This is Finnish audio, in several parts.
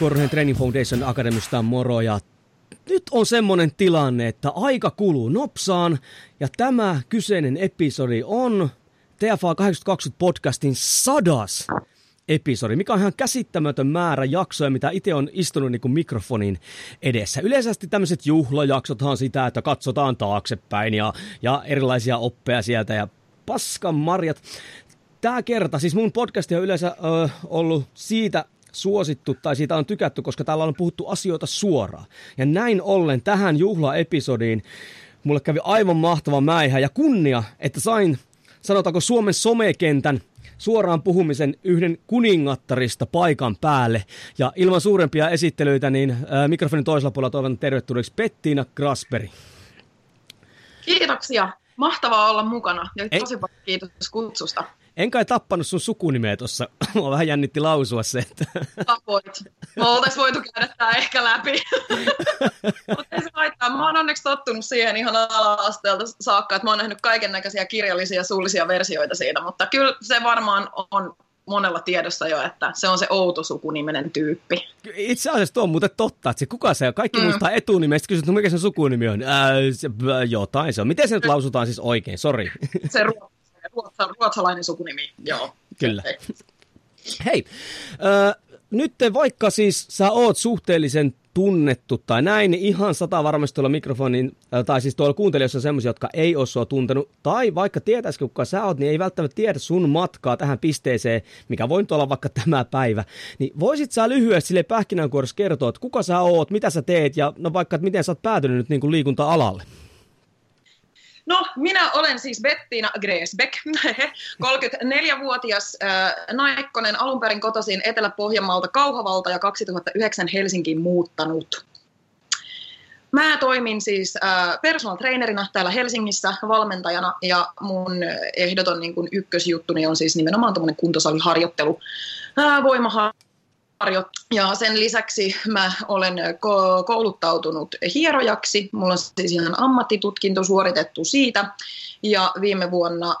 Korhonen Training Foundation Akademista moro ja nyt on semmonen tilanne, että aika kuluu nopsaan ja tämä kyseinen episodi on TFA 820 podcastin sadas episodi, mikä on ihan käsittämätön määrä jaksoja, mitä itse on istunut niin kuin mikrofonin edessä. Yleisesti tämmöiset juhlajaksothan sitä, että katsotaan taaksepäin ja, ja erilaisia oppeja sieltä ja paskan marjat. Tämä kerta, siis mun podcast on yleensä ö, ollut siitä suosittu tai siitä on tykätty, koska täällä on puhuttu asioita suoraan. Ja näin ollen tähän juhlaepisodiin mulle kävi aivan mahtava mäihä ja kunnia, että sain, sanotaanko Suomen somekentän suoraan puhumisen yhden kuningattarista paikan päälle. Ja ilman suurempia esittelyitä, niin ää, mikrofonin toisella puolella toivon tervetulleeksi Pettiina Grasberg. Kiitoksia. Mahtavaa olla mukana ja tosi paljon kiitos kutsusta. En kai tappanut sun sukunimeä tuossa. Mua vähän jännitti lausua se. Että... Tapoit. Me oltais voitu käydä tää ehkä läpi. Mutta ei se haittaa. Mä oon onneksi tottunut siihen ihan ala-asteelta saakka, että mä oon nähnyt kaiken näköisiä kirjallisia ja suullisia versioita siitä. Mutta kyllä se varmaan on monella tiedossa jo, että se on se outo sukunimenen tyyppi. Itse asiassa tuo on muuten totta, että se kuka se on. Kaikki mm. muistaa etunimestä, kysyt, no mikä se sukunimi on. Ää, se, jotain se on. Miten se nyt lausutaan siis oikein? Sori. Se ruotsa, ruotsalainen sukunimi, joo. Kyllä. Hei, äh, nyt vaikka siis sä oot suhteellisen tunnettu tai näin, niin ihan sata varmasti tuolla mikrofonin, tai siis tuolla kuuntelijoissa on semmoisia, jotka ei ole sua tuntenut, tai vaikka tietäisikö kuka sä oot, niin ei välttämättä tiedä sun matkaa tähän pisteeseen, mikä voi olla vaikka tämä päivä. Niin voisit sä lyhyesti sille pähkinänkuoressa kertoa, että kuka sä oot, mitä sä teet, ja no vaikka, että miten sä oot päätynyt nyt niin kuin liikunta-alalle? No, minä olen siis Bettina Gresbeck, 34-vuotias äh, naikkonen, alun perin kotoisin Etelä-Pohjanmaalta Kauhavalta ja 2009 Helsinkiin muuttanut. Mä toimin siis äh, personal trainerina täällä Helsingissä valmentajana ja mun ehdoton niin kun ykkösjuttuni on siis nimenomaan tämmöinen kuntosaliharjoittelu, äh, voimaharjoittelu ja sen lisäksi mä olen kouluttautunut hierojaksi. Mulla on siis ihan ammattitutkinto suoritettu siitä. Ja viime vuonna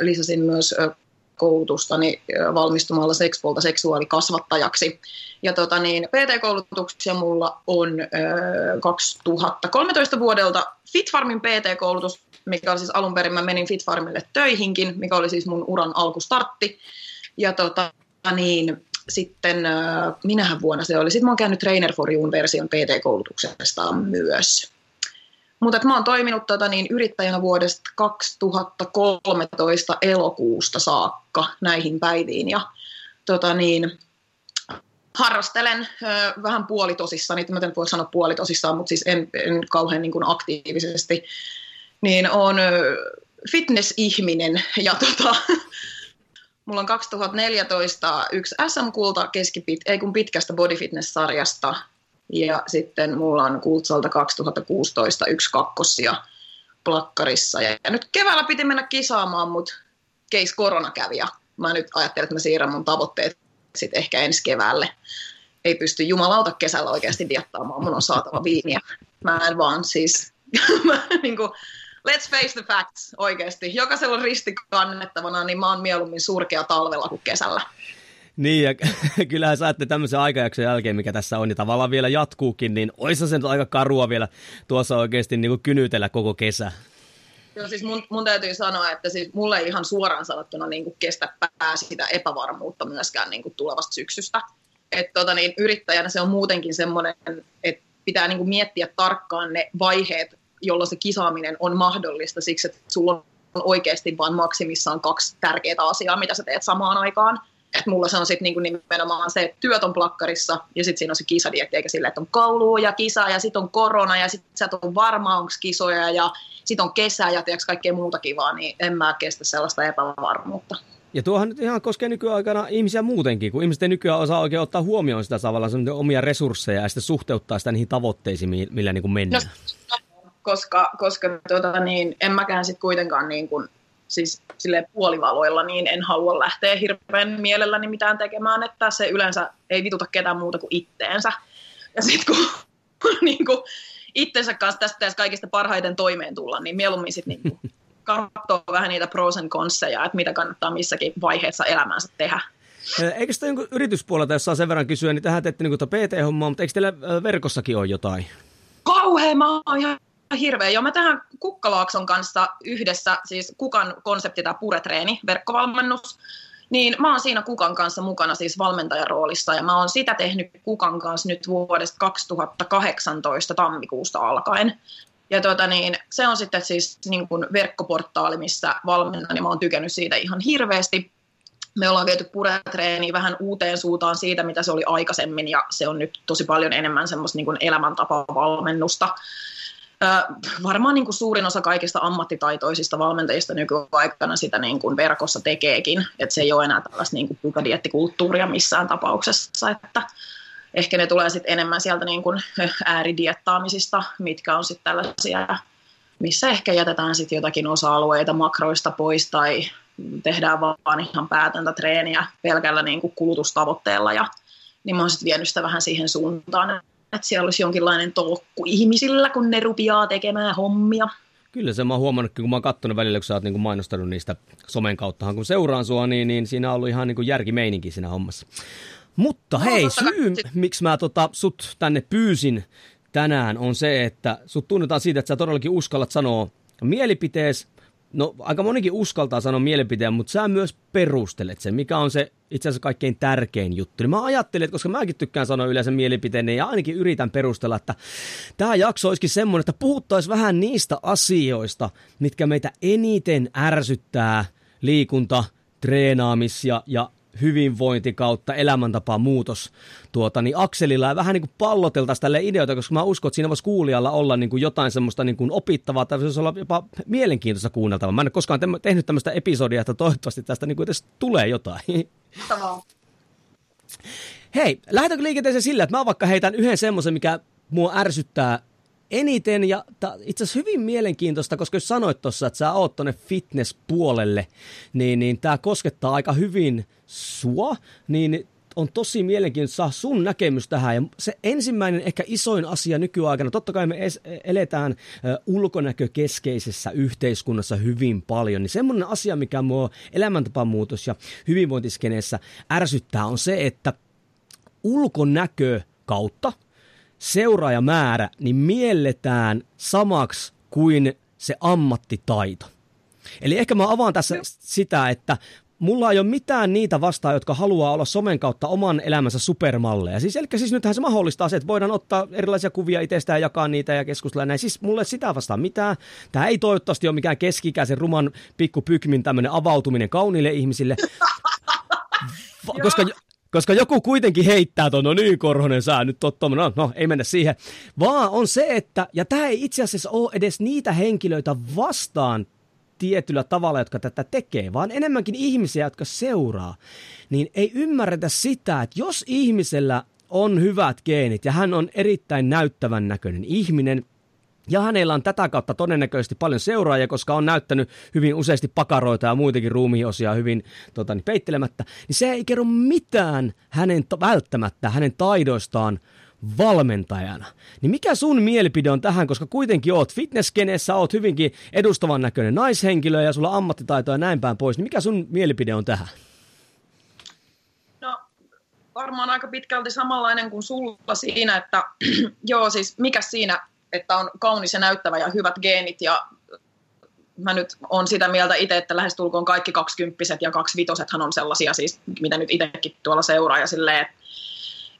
lisäsin myös koulutustani valmistumalla Sexpolta seksuaalikasvattajaksi. Ja tota niin, PT-koulutuksia mulla on 2013 vuodelta Fitfarmin PT-koulutus, mikä oli siis alun perin, mä menin Fitfarmille töihinkin, mikä oli siis mun uran alkustartti. Ja tota niin, sitten, äh, minähän vuonna se oli. Sitten mä oon käynyt Trainer for You'n version PT-koulutuksesta myös. Mutta mä oon toiminut tota, niin, yrittäjänä vuodesta 2013 elokuusta saakka näihin päiviin. Ja tota, niin, harrastelen ö, vähän puolitosissaan, mä en voi sanoa puolitosissaan, mutta siis en, en kauhean niin kuin aktiivisesti, niin on fitness-ihminen ja tota, Mulla on 2014 yksi SM-kulta keskipit, ei kun pitkästä body fitness-sarjasta. Ja sitten mulla on kultsalta 2016 yksi kakkosia plakkarissa. Ja, nyt keväällä piti mennä kisaamaan, mutta case korona kävi. Ja mä nyt ajattelen, että mä siirrän mun tavoitteet sitten ehkä ensi keväälle. Ei pysty jumalauta kesällä oikeasti diattaamaan, mun on saatava viiniä. Mä en vaan siis, mä, niin kuin, let's face the facts oikeasti. Jokaisella on risti kannettavana, niin mä oon mieluummin surkea talvella kuin kesällä. Niin, ja kyllähän saatte tämmöisen aikajakson jälkeen, mikä tässä on, ja tavallaan vielä jatkuukin, niin olisi se nyt aika karua vielä tuossa oikeasti niin kuin kynytellä koko kesä. Joo, siis mun, mun täytyy sanoa, että siis mulle ei ihan suoraan sanottuna niin kuin kestä pää sitä epävarmuutta myöskään niin kuin tulevasta syksystä. Et tota niin, yrittäjänä se on muutenkin semmoinen, että pitää niin kuin miettiä tarkkaan ne vaiheet, jolloin se kisaaminen on mahdollista siksi, että sulla on oikeasti vain maksimissaan kaksi tärkeää asiaa, mitä sä teet samaan aikaan. että mulla se on sitten niinku nimenomaan se, että työt on plakkarissa ja sitten siinä on se kisadietti, eikä sille, että on koulu ja kisa ja sitten on korona ja sitten sä et ole varma, onko kisoja ja sitten on kesä ja tiedätkö, kaikkea muuta kivaa, niin en mä kestä sellaista epävarmuutta. Ja tuohan nyt ihan koskee nykyaikana ihmisiä muutenkin, kun ihmiset ei nykyään osaa oikein ottaa huomioon sitä tavallaan omia resursseja ja sitten suhteuttaa sitä niihin tavoitteisiin, millä niin kuin mennään. No, koska, koska tuota, niin, en mäkään sitten kuitenkaan niin kuin, siis sille puolivaloilla, niin en halua lähteä hirveän mielelläni mitään tekemään, että se yleensä ei vituta ketään muuta kuin itteensä. Ja sitten kun niin kuin, itsensä kanssa tästä pitäisi kaikista parhaiten toimeen tulla, niin mieluummin sitten niin katsoa vähän niitä pros and consseja, että mitä kannattaa missäkin vaiheessa elämäänsä tehdä. Eikö sitä jonkun yrityspuolelta, jos saa sen verran kysyä, niin tähän teette niin PT-hommaa, mutta eikö teillä verkossakin ole jotain? Kauhean, mä oon ihan hirveä. Joo, mä tähän Kukkalaakson kanssa yhdessä, siis Kukan konsepti tämä puretreeni, verkkovalmennus, niin mä oon siinä Kukan kanssa mukana siis valmentajaroolissa ja mä oon sitä tehnyt Kukan kanssa nyt vuodesta 2018 tammikuusta alkaen. Ja tuota niin, se on sitten siis niin kuin verkkoportaali, missä valmennan ja mä oon tykännyt siitä ihan hirveästi. Me ollaan viety puretreeniä vähän uuteen suuntaan siitä, mitä se oli aikaisemmin ja se on nyt tosi paljon enemmän semmoista niin kuin elämäntapavalmennusta varmaan niin kuin suurin osa kaikista ammattitaitoisista valmentajista nykyaikana sitä niin kuin verkossa tekeekin, että se ei ole enää tällaista niin kuin pikadiettikulttuuria missään tapauksessa, että ehkä ne tulee sitten enemmän sieltä niin kuin ääridiettaamisista, mitkä on sitten tällaisia, missä ehkä jätetään sitten jotakin osa-alueita makroista pois tai tehdään vaan ihan päätäntä treeniä pelkällä niin kuin kulutustavoitteella. Ja niin mä oon sitten vienyt sitä vähän siihen suuntaan, että siellä olisi jonkinlainen tolkku ihmisillä, kun ne rupiaa tekemään hommia. Kyllä se mä oon huomannut, kun mä oon katsonut välillä, kun sä oot niin kuin mainostanut niistä somen kauttahan, kun seuraan sua, niin, niin siinä on ollut ihan niin järkimeininki siinä hommassa. Mutta no, hei, syy, miksi mä tota, sut tänne pyysin tänään, on se, että sut tunnetaan siitä, että sä todellakin uskallat sanoa mielipitees no aika monikin uskaltaa sanoa mielipiteen, mutta sä myös perustelet sen, mikä on se itse asiassa kaikkein tärkein juttu. Niin mä ajattelin, että koska mäkin tykkään sanoa yleensä mielipiteeni ja ainakin yritän perustella, että tämä jakso olisikin semmoinen, että puhuttaisiin vähän niistä asioista, mitkä meitä eniten ärsyttää liikunta, treenaamis ja, ja hyvinvointi kautta elämäntapa muutos tuota, niin Akselilla ja vähän niin kuin palloteltaisiin tälle ideoita, koska mä uskon, että siinä voisi kuulijalla olla niin kuin jotain semmoista niin kuin opittavaa tai voisi olla jopa mielenkiintoista kuunneltavaa. Mä en ole koskaan tehnyt tämmöistä episodia, että toivottavasti tästä niin kuin edes tulee jotain. Tavaa. Hei, lähdetäänkö liikenteeseen sillä, että mä vaikka heitän yhden semmoisen, mikä mua ärsyttää eniten, ja itse asiassa hyvin mielenkiintoista, koska jos sanoit tuossa, että sä oot tonne fitness-puolelle, niin, niin tämä koskettaa aika hyvin sua, niin on tosi mielenkiintoista saada sun näkemys tähän. Ja se ensimmäinen, ehkä isoin asia nykyaikana, totta kai me eletään ulkonäkökeskeisessä yhteiskunnassa hyvin paljon, niin semmoinen asia, mikä mua elämäntapamuutos ja hyvinvointiskeneessä ärsyttää, on se, että ulkonäkö kautta seuraajamäärä niin mielletään samaksi kuin se ammattitaito. Eli ehkä mä avaan tässä sitä, että mulla ei ole mitään niitä vastaan, jotka haluaa olla somen kautta oman elämänsä supermalleja. Siis, eli siis nythän se mahdollistaa se, että voidaan ottaa erilaisia kuvia itsestä ja jakaa niitä ja keskustella näin. Siis mulle sitä vastaan mitään. Tämä ei toivottavasti ole mikään keskikäisen ruman pikku pykmin tämmöinen avautuminen kauniille ihmisille. koska koska joku kuitenkin heittää tuon, no niin Korhonen, sä nyt oot no, no ei mennä siihen. Vaan on se, että, ja tämä ei itse asiassa ole edes niitä henkilöitä vastaan tietyllä tavalla, jotka tätä tekee, vaan enemmänkin ihmisiä, jotka seuraa, niin ei ymmärretä sitä, että jos ihmisellä on hyvät geenit ja hän on erittäin näyttävän näköinen ihminen, ja hänellä on tätä kautta todennäköisesti paljon seuraajia, koska on näyttänyt hyvin useasti pakaroita ja muitakin ruumiiosia hyvin tota, niin peittelemättä. Niin se ei kerro mitään hänen välttämättä hänen taidoistaan valmentajana. Niin mikä sun mielipide on tähän, koska kuitenkin oot fitnesskeneessä, oot hyvinkin edustavan näköinen naishenkilö ja sulla ammattitaitoa ja näin päin pois, niin mikä sun mielipide on tähän? No varmaan aika pitkälti samanlainen kuin sulla siinä, että joo siis mikä siinä että on kaunis ja näyttävä ja hyvät geenit ja mä nyt on sitä mieltä itse, että lähestulkoon kaikki kaksikymppiset ja kaksivitosethan on sellaisia siis, mitä nyt itsekin tuolla seuraa ja silleen, että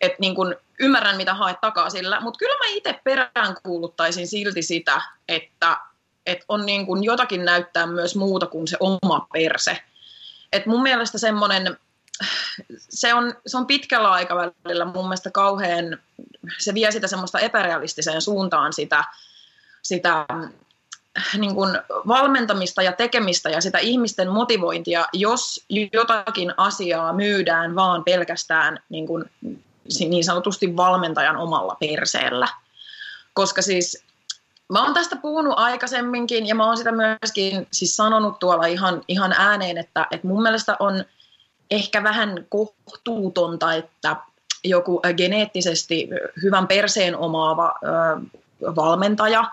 et niin kun ymmärrän, mitä haet takaa sillä, mutta kyllä mä itse peräänkuuluttaisin silti sitä, että et on niin kun jotakin näyttää myös muuta kuin se oma perse. Et mun mielestä se on, se on pitkällä aikavälillä mun mielestä kauhean, se vie sitä semmoista epärealistiseen suuntaan sitä, sitä niin kuin valmentamista ja tekemistä ja sitä ihmisten motivointia, jos jotakin asiaa myydään vaan pelkästään niin, kuin, niin sanotusti valmentajan omalla perseellä. Koska siis mä oon tästä puhunut aikaisemminkin ja mä oon sitä myöskin siis sanonut tuolla ihan, ihan ääneen, että, että mun mielestä on ehkä vähän kohtuutonta, että joku geneettisesti hyvän perseen omaava ö, valmentaja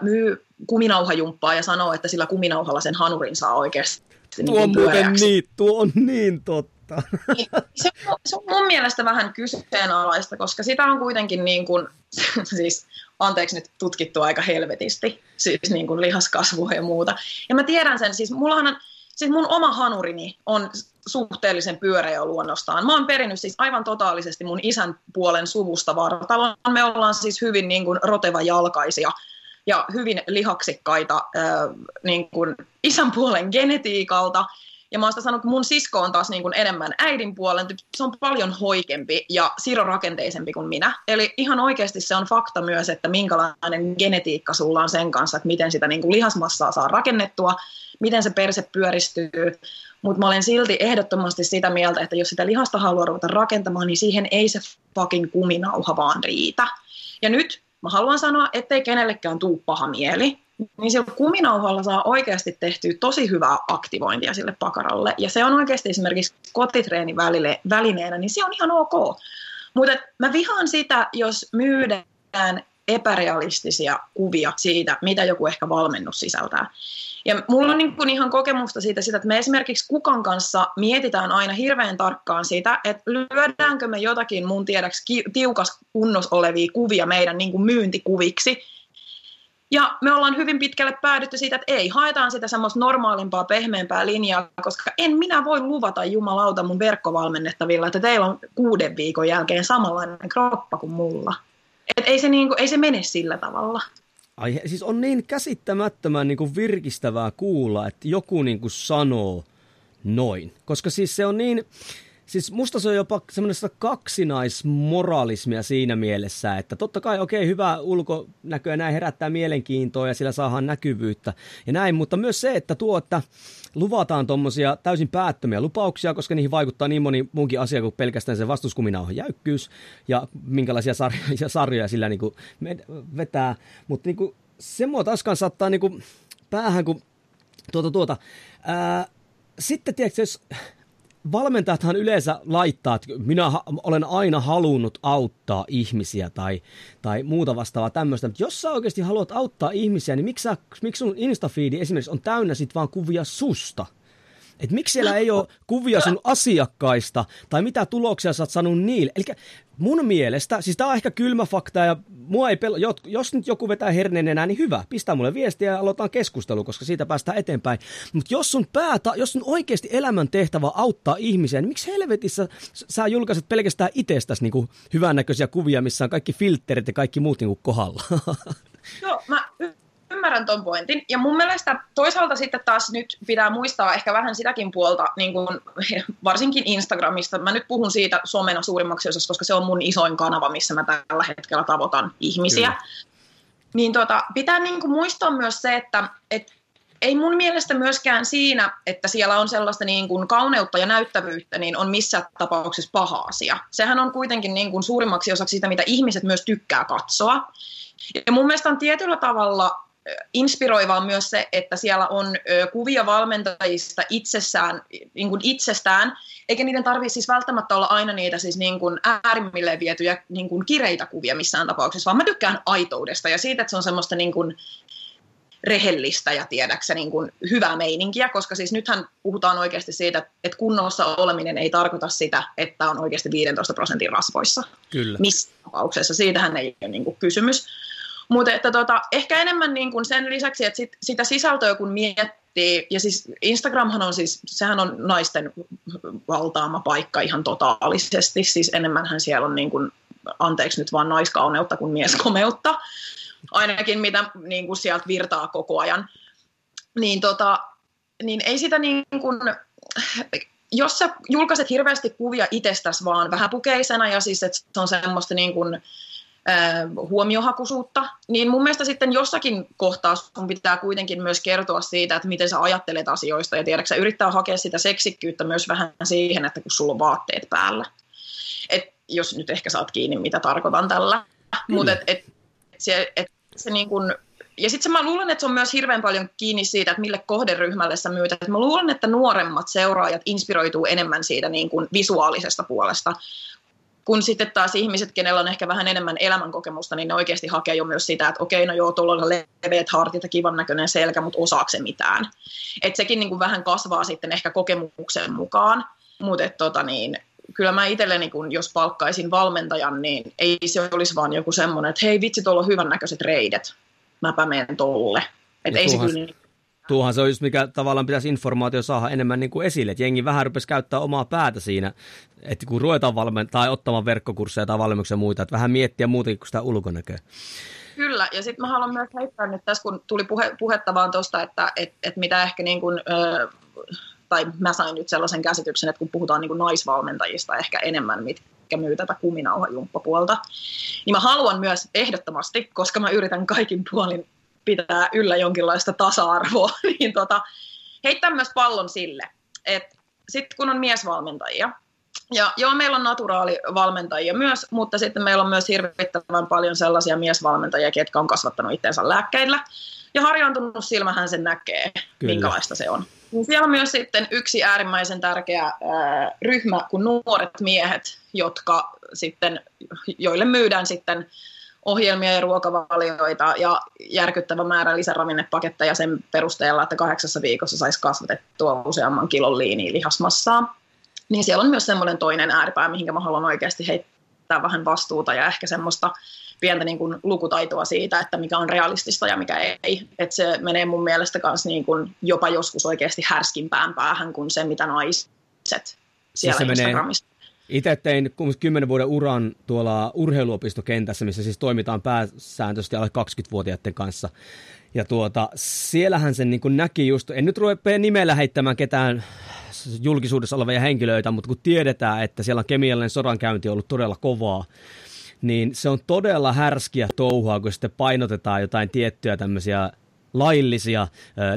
myy kuminauhajumppaa ja sanoo, että sillä kuminauhalla sen hanurin saa oikeasti tuo niin on niin, tuo on niin totta. Niin, se, on, se on mun mielestä vähän kyseenalaista, koska sitä on kuitenkin niin kuin, siis anteeksi nyt tutkittu aika helvetisti, siis niin kuin lihaskasvua ja muuta. Ja mä tiedän sen, siis mullahan siis mun oma hanurini on suhteellisen pyöreä luonnostaan. Mä oon perinnyt siis aivan totaalisesti mun isän puolen suvusta vartalon. Me ollaan siis hyvin niin kuin roteva jalkaisia ja hyvin lihaksikkaita äh, niin kuin isän puolen genetiikalta. Ja mä oon sitä sanonut, että mun sisko on taas niin kuin enemmän äidin puolen, se on paljon hoikempi ja sirorakenteisempi kuin minä. Eli ihan oikeasti se on fakta myös, että minkälainen genetiikka sulla on sen kanssa, että miten sitä niin kuin lihasmassaa saa rakennettua, miten se perse pyöristyy. Mutta mä olen silti ehdottomasti sitä mieltä, että jos sitä lihasta haluaa ruveta rakentamaan, niin siihen ei se fucking kuminauha vaan riitä. Ja nyt mä haluan sanoa, ettei kenellekään tuu paha mieli, niin sillä kuminauhalla saa oikeasti tehtyä tosi hyvää aktivointia sille pakaralle. Ja se on oikeasti esimerkiksi kotitreenin välineenä, niin se on ihan ok. Mutta mä vihaan sitä, jos myydään epärealistisia kuvia siitä, mitä joku ehkä valmennus sisältää. Ja mulla on niin kuin ihan kokemusta siitä, siitä, että me esimerkiksi kukan kanssa mietitään aina hirveän tarkkaan sitä, että lyödäänkö me jotakin mun tiedäksi tiukas kunnos olevia kuvia meidän niin kuin myyntikuviksi. Ja me ollaan hyvin pitkälle päädytty siitä, että ei, haetaan sitä semmoista normaalimpaa, pehmeämpää linjaa, koska en minä voi luvata jumalauta mun verkkovalmennettavilla, että teillä on kuuden viikon jälkeen samanlainen kroppa kuin mulla. Et ei, se niinku, ei se mene sillä tavalla. Ai, siis on niin käsittämättömän niin kuin virkistävää kuulla, että joku niin kuin sanoo noin. Koska siis se on niin, siis musta se on jopa semmoista kaksinaismoralismia siinä mielessä, että totta kai okei, okay, hyvä ulkonäkö ja näin herättää mielenkiintoa ja sillä saadaan näkyvyyttä ja näin, mutta myös se, että tuo, että luvataan tuommoisia täysin päättömiä lupauksia, koska niihin vaikuttaa niin moni muunkin asia kuin pelkästään se vastuskuminauhan jäykkyys ja minkälaisia sarjoja, sarjoja sillä niin kuin vetää. Mutta niin se mua taas saattaa niin kuin päähän, kun tuota tuota. Ää, sitten tiedätkö, jos valmentajathan yleensä laittaa, että minä olen aina halunnut auttaa ihmisiä tai, tai muuta vastaavaa tämmöistä. Mutta jos sä oikeasti haluat auttaa ihmisiä, niin miksi, sä, miksi sun Instafeedi esimerkiksi on täynnä sit vaan kuvia susta? Että miksi siellä ei ole kuvia sun asiakkaista tai mitä tuloksia sä oot saanut niille. Eli mun mielestä, siis tää on ehkä kylmä fakta ja mua ei pel- jos nyt joku vetää herneen enää, niin hyvä, pistää mulle viestiä ja aloitetaan keskustelu, koska siitä päästään eteenpäin. Mutta jos sun päätä, jos sun oikeasti elämän tehtävä auttaa ihmisiä, niin miksi helvetissä sä julkaiset pelkästään itsestäsi niin hyvännäköisiä kuvia, missä on kaikki filterit ja kaikki muut niin kohdalla? Joo, mä ymmärrän ton pointin. Ja mun mielestä toisaalta sitten taas nyt pitää muistaa ehkä vähän sitäkin puolta, niin kuin varsinkin Instagramista. Mä nyt puhun siitä somena suurimmaksi osassa, koska se on mun isoin kanava, missä mä tällä hetkellä tavoitan ihmisiä. Kyllä. Niin tota, pitää niin kuin muistaa myös se, että et ei mun mielestä myöskään siinä, että siellä on sellaista niin kuin kauneutta ja näyttävyyttä, niin on missä tapauksessa paha asia. Sehän on kuitenkin niin kuin suurimmaksi osaksi sitä, mitä ihmiset myös tykkää katsoa. Ja mun mielestä on tietyllä tavalla inspiroivaa myös se, että siellä on kuvia valmentajista itsessään, niin kuin itsestään, eikä niiden tarvitse siis välttämättä olla aina niitä siis niin kuin äärimmille vietyjä niin kuin kireitä kuvia missään tapauksessa, vaan mä tykkään aitoudesta ja siitä, että se on semmoista niin kuin rehellistä ja tiedäksä niin kuin hyvää meininkiä, koska siis nythän puhutaan oikeasti siitä, että kunnossa oleminen ei tarkoita sitä, että on oikeasti 15 prosentin rasvoissa. Kyllä. Missä tapauksessa, siitähän ei ole niin kuin kysymys. Mutta että tota, ehkä enemmän niin kuin sen lisäksi, että sit, sitä sisältöä kun miettii, ja siis Instagramhan on siis, sehän on naisten valtaama paikka ihan totaalisesti, siis enemmänhän siellä on niin kuin, anteeksi nyt vaan naiskauneutta kuin mieskomeutta, ainakin mitä niin kuin sieltä virtaa koko ajan. Niin, tota, niin ei sitä niin kuin, jos sä julkaiset hirveästi kuvia itsestäsi vaan vähäpukeisena ja siis että se on semmoista niin kuin, huomiohakuisuutta, niin mun mielestä sitten jossakin kohtaa sun pitää kuitenkin myös kertoa siitä, että miten sä ajattelet asioista ja tiedätkö, yrittää hakea sitä seksikkyyttä myös vähän siihen, että kun sulla on vaatteet päällä. Et jos nyt ehkä saat kiinni, mitä tarkoitan tällä. Mutta et, et, se, et, se niin kun, ja sitten mä luulen, että se on myös hirveän paljon kiinni siitä, että mille kohderyhmälle sä myyt. Et mä luulen, että nuoremmat seuraajat inspiroituu enemmän siitä niin kun visuaalisesta puolesta kun sitten taas ihmiset, kenellä on ehkä vähän enemmän elämänkokemusta, niin ne oikeasti hakee jo myös sitä, että okei, no joo, tuolla on leveät hartit ja kivan näköinen selkä, mutta osaako se mitään. Että sekin niin kuin vähän kasvaa sitten ehkä kokemuksen mukaan, mutta tota niin, kyllä mä itselleni, kun jos palkkaisin valmentajan, niin ei se olisi vaan joku semmoinen, että hei vitsi, tuolla on hyvännäköiset reidet, mäpä menen tolle. Että ei se kyllä niin Tuohan se on just mikä tavallaan pitäisi informaatio saada enemmän niin kuin esille, että jengi vähän rupesi käyttää omaa päätä siinä, että kun ruvetaan valmentaa tai ottamaan verkkokursseja tai valmennuksia ja muita, että vähän miettiä muutakin kuin sitä ulkonäköä. Kyllä, ja sitten mä haluan myös heittää nyt tässä, kun tuli puhe, puhetta vaan tuosta, että et, et mitä ehkä niin kuin, ö, tai mä sain nyt sellaisen käsityksen, että kun puhutaan niin kuin naisvalmentajista ehkä enemmän, mitkä myy tätä kuminauhajumppapuolta, niin mä haluan myös ehdottomasti, koska mä yritän kaikin puolin pitää yllä jonkinlaista tasa-arvoa, niin tota, heittää myös pallon sille, että sitten kun on miesvalmentajia, ja joo, meillä on naturaalivalmentajia myös, mutta sitten meillä on myös hirvittävän paljon sellaisia miesvalmentajia, jotka on kasvattanut itseensä lääkkeillä. Ja harjaantunut silmähän sen näkee, Kyllä. minkälaista se on. Siellä on myös sitten yksi äärimmäisen tärkeä ää, ryhmä kuin nuoret miehet, jotka sitten, joille myydään sitten ohjelmia ja ruokavalioita ja järkyttävä määrä lisäravinnepaketteja sen perusteella, että kahdeksassa viikossa saisi kasvatettua useamman kilon liiniä lihasmassaa. Niin siellä on myös semmoinen toinen ääripää, mihinkä mä haluan oikeasti heittää vähän vastuuta ja ehkä semmoista pientä niin kuin lukutaitoa siitä, että mikä on realistista ja mikä ei. Että se menee mun mielestä myös niin kuin jopa joskus oikeasti härskimpään päähän kuin se, mitä naiset siellä siis Instagramissa menee itse tein 10 vuoden uran tuolla urheiluopistokentässä, missä siis toimitaan pääsääntöisesti alle 20-vuotiaiden kanssa. Ja tuota, siellähän sen niin näki just, en nyt rupea nimellä heittämään ketään julkisuudessa olevia henkilöitä, mutta kun tiedetään, että siellä on kemiallinen sodankäynti ollut todella kovaa, niin se on todella härskiä touhua, kun sitten painotetaan jotain tiettyjä tämmöisiä laillisia ö,